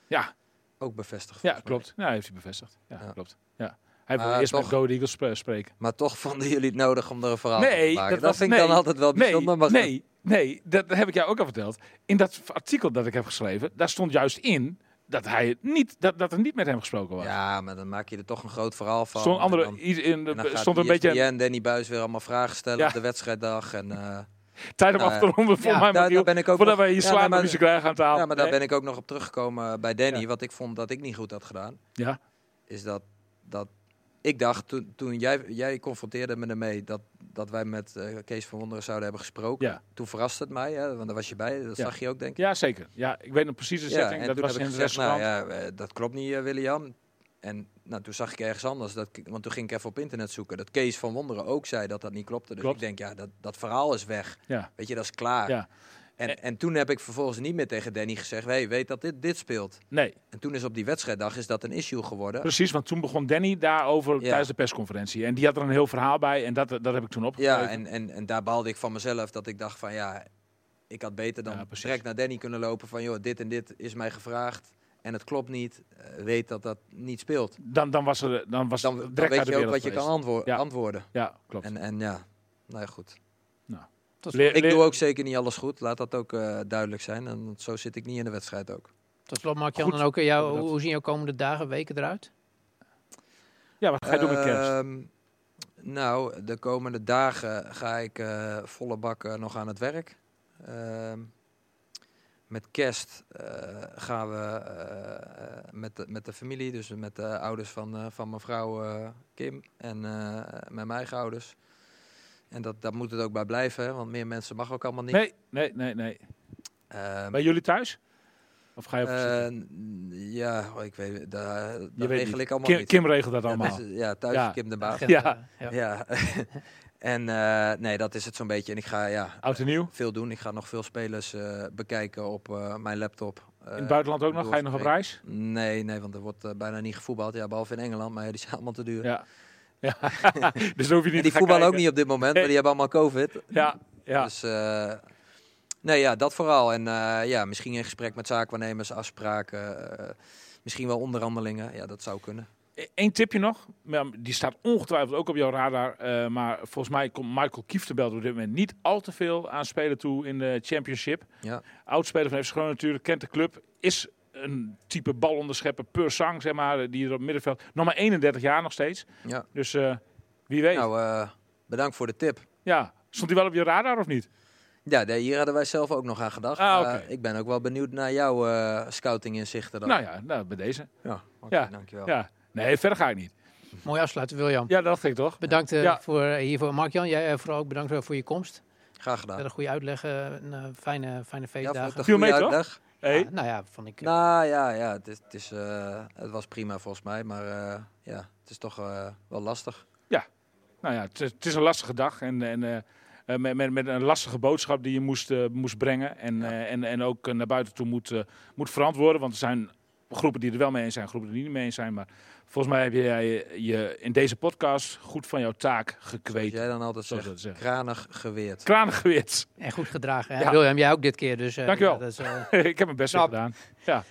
Ja, ook bevestigd. ja klopt. Ja, heeft hij bevestigd. Ja, Ja. klopt. Ja. Hij wil eerst met toch- Go Eagles sp- spreken. Maar toch vonden jullie het nodig om er een verhaal Nee, te maken. dat Dat, was- vind ik nee. dan altijd wel Nee, bijzonder. maar nee, nee, dat heb ik jou ook al verteld. In dat artikel dat ik heb geschreven, daar stond juist in dat, hij het niet, dat, dat er niet met hem gesproken was. Ja, maar dan maak je er toch een groot verhaal van. stond, En andere, dan- in, en de, stond een beetje Danny Buis weer allemaal vragen stellen Ja. op de wedstrijddag. En, eh, tijd om Nou, af te ronden voor ja, mij, daar, Michiel. daar ben ik ook Voordat nog- wij hier Ja, muziek krijgen aan tafel. Ja, maar daar Nee? ben ik ook nog op teruggekomen bij Danny. Wat ik vond dat ik niet goed had gedaan. Ja. Is dat, dat ik dacht, toen, toen jij, jij confronteerde me ermee dat, dat wij met eh, Kees van Wonderen zouden hebben gesproken. Ja. Toen verraste het mij, hè, want daar was je bij. Dat Ja. zag je ook, denk ik. Ja, zeker. Ja, ik weet nog precies de setting. en dat was heb in het gezegd, nou restaurant. ja, eh, dat klopt niet, eh, William. En nou, toen zag ik ergens anders, dat, want toen ging ik even op internet zoeken, dat Kees van Wonderen ook zei dat dat niet klopte. Dus Klopt. ik denk, ja, dat, dat verhaal is weg. Ja. Weet je, dat is klaar. Ja. En, en toen heb ik vervolgens niet meer tegen Danny gezegd, hey, weet dat dit, dit speelt. Nee, En toen is op die wedstrijddag is dat een issue geworden. precies. Want toen begon Danny daarover Ja. tijdens de persconferentie. En die had er een heel verhaal bij. En dat, dat heb ik toen opgegeven. Ja, en, en, en daar baalde ik van mezelf dat ik dacht van ja, ik had beter dan Ja, direct naar Danny kunnen lopen van joh, dit en dit is mij gevraagd en het klopt niet. Eh, weet dat dat niet speelt. Dan, dan was er dan was Dan, weet je ook wat je kan geweest. antwoor- Ja. antwoorden. Ja, klopt. En, en ja, nou ja, goed. Ik doe ook zeker niet alles goed, laat dat ook eh, duidelijk zijn. En zo zit ik niet in de wedstrijd ook. tot slot, Mark-Jan, Goed, en ook eh, jou, hoe, hoe zien jouw komende dagen, weken eruit? Ja, wat ga je doen met kerst? Ehm, nou, de komende dagen ga ik eh, volle bak nog aan het werk. Ehm, met kerst eh, gaan we met, de, met de familie, dus met de ouders van, eh, van mevrouw Kim en eh, met mijn eigen ouders. En dat, daar moet het ook bij blijven, hè, want meer mensen mag ook allemaal niet. Nee, nee, nee, nee. Ehm, Bij jullie thuis? Of ga je op eh, ja, oh, ik weet, daar, Je dat weet regel niet. ik allemaal Kim, niet. Kim regelt dat Ja, allemaal. dus, ja, thuis Ja. Kim de baas. Ja. ja. Ja. en eh, nee, dat is het zo'n beetje. En ik ga ja, Oud en nieuw? veel doen. Ik ga nog veel spelers eh, bekijken op eh, mijn laptop. In het buitenland ook nog? Ga je nog op reis? Nee, nee, want er wordt eh, bijna niet gevoetbald. Ja, behalve in Engeland, maar ja, die zijn allemaal te duur. Ja. Ja. dus hoef je niet en die te gaan voetballen ook niet op dit moment, maar die hebben allemaal COVID. Ja, ja. Dus eh, nee, ja, dat vooral. En eh, ja, misschien in gesprek met zaakwaarnemers, afspraken, eh, misschien wel onderhandelingen. Ja, dat zou kunnen. Eén tipje nog. Die staat ongetwijfeld ook op jouw radar. maar volgens mij komt Michael Kieftenbelt op dit moment niet al te veel aan spelen toe in de championship. Ja. Oudspeler van FC Groningen natuurlijk, kent de club. Is een type balonderschepper per sang, zeg maar. Die er op het middenveld. Nog maar 31 jaar nog steeds. Ja. Dus eh, wie weet. Nou, eh, bedankt voor de tip. ja. Stond hij wel op je radar of niet? Ja, nee, hier hadden wij zelf ook nog aan gedacht. Ah, Eh, ik ben ook wel benieuwd naar jouw eh scouting inzichten dan. Nou ja, nou, bij deze. ja, oké, Ja. dankjewel. Ja. Nee, verder ga ik niet. Mooi afsluiten, William. Ja, dat dacht ik toch? Bedankt eh, Ja. voor hiervoor. Mark-Jan, jij eh, vooral ook bedankt voor je komst. Graag gedaan. Verder goede uitleg. een fijne, fijne Ja, feestdagen. een Viel goede mee, toch? Hey. Ja, nou ja, vond ik. eh, Nou ja, ja het, is, het, is, eh, het was prima volgens mij, maar eh, ja, het is toch eh, wel lastig. Nou ja, het, is- het is een lastige dag en, en met, met, met een lastige boodschap die je moest, moest brengen. En, Ja. eh, en, en ook naar buiten toe moet, moet verantwoorden. Want er zijn groepen die er wel mee eens zijn, groepen die er niet mee eens zijn. Maar volgens mij heb jij je, je in deze podcast goed van jouw taak Zoals gekweet. jij dan altijd Zo zegt, kranig geweerd. Kranig gewit. En goed gedragen. hè. Ja. William, jij ook dit keer. Dus, uh, Dankjewel. Ja, dat is, eh, ik heb mijn best gedaan.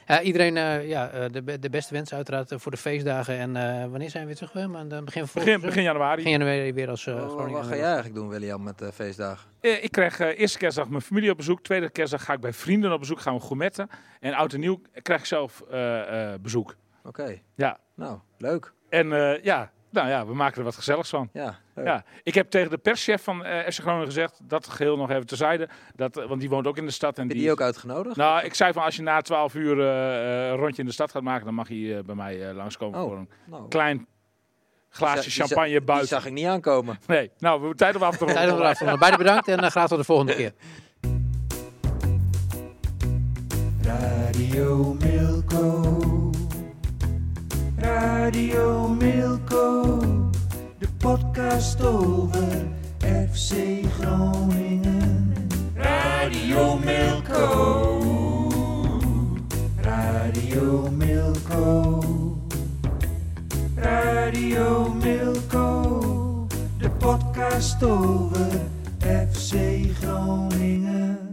ja, iedereen eh, ja, eh, de, de beste wensen uiteraard eh, voor de feestdagen. En eh, wanneer zijn we weer terug? Willem? Aan het begin Begin, begin januari. Begin januari weer als eh Oh, Groningen. wat ga jij eigenlijk doen, William, met de feestdagen? Eh, ik krijg eh, eerste kerstdag mijn familie op bezoek. Tweede kerstdag ga ik bij vrienden op bezoek. Gaan we gourmetten. En oud en nieuw krijg ik zelf eh, eh, bezoek. Oké. Ja. Nou, leuk. En eh, ja, nou ja, we maken er wat gezelligs van. Ja, leuk. Ja, ik heb tegen de perschef van eh FC Groningen gezegd, dat geheel nog even terzijde, dat, eh, want die woont ook in de stad. En Heb je die, die ook uitgenodigd? Nou, ik zei van als je na 12 uur eh, eh, een rondje in de stad gaat maken, dan mag je eh, bij mij eh, langskomen Oh. voor een Nou, klein glaasje die champagne die buiten. zag ik niet aankomen. Nee, nou, we hebben tijd om af te ronden. Tijd om eraf te ronden. Beiden bedankt en graag tot de volgende keer. Radio Milko. Radio Milko. De podcast over FC Groningen. Radio Milko. Radio Milko. Radio Milko. De podcast over FC Groningen.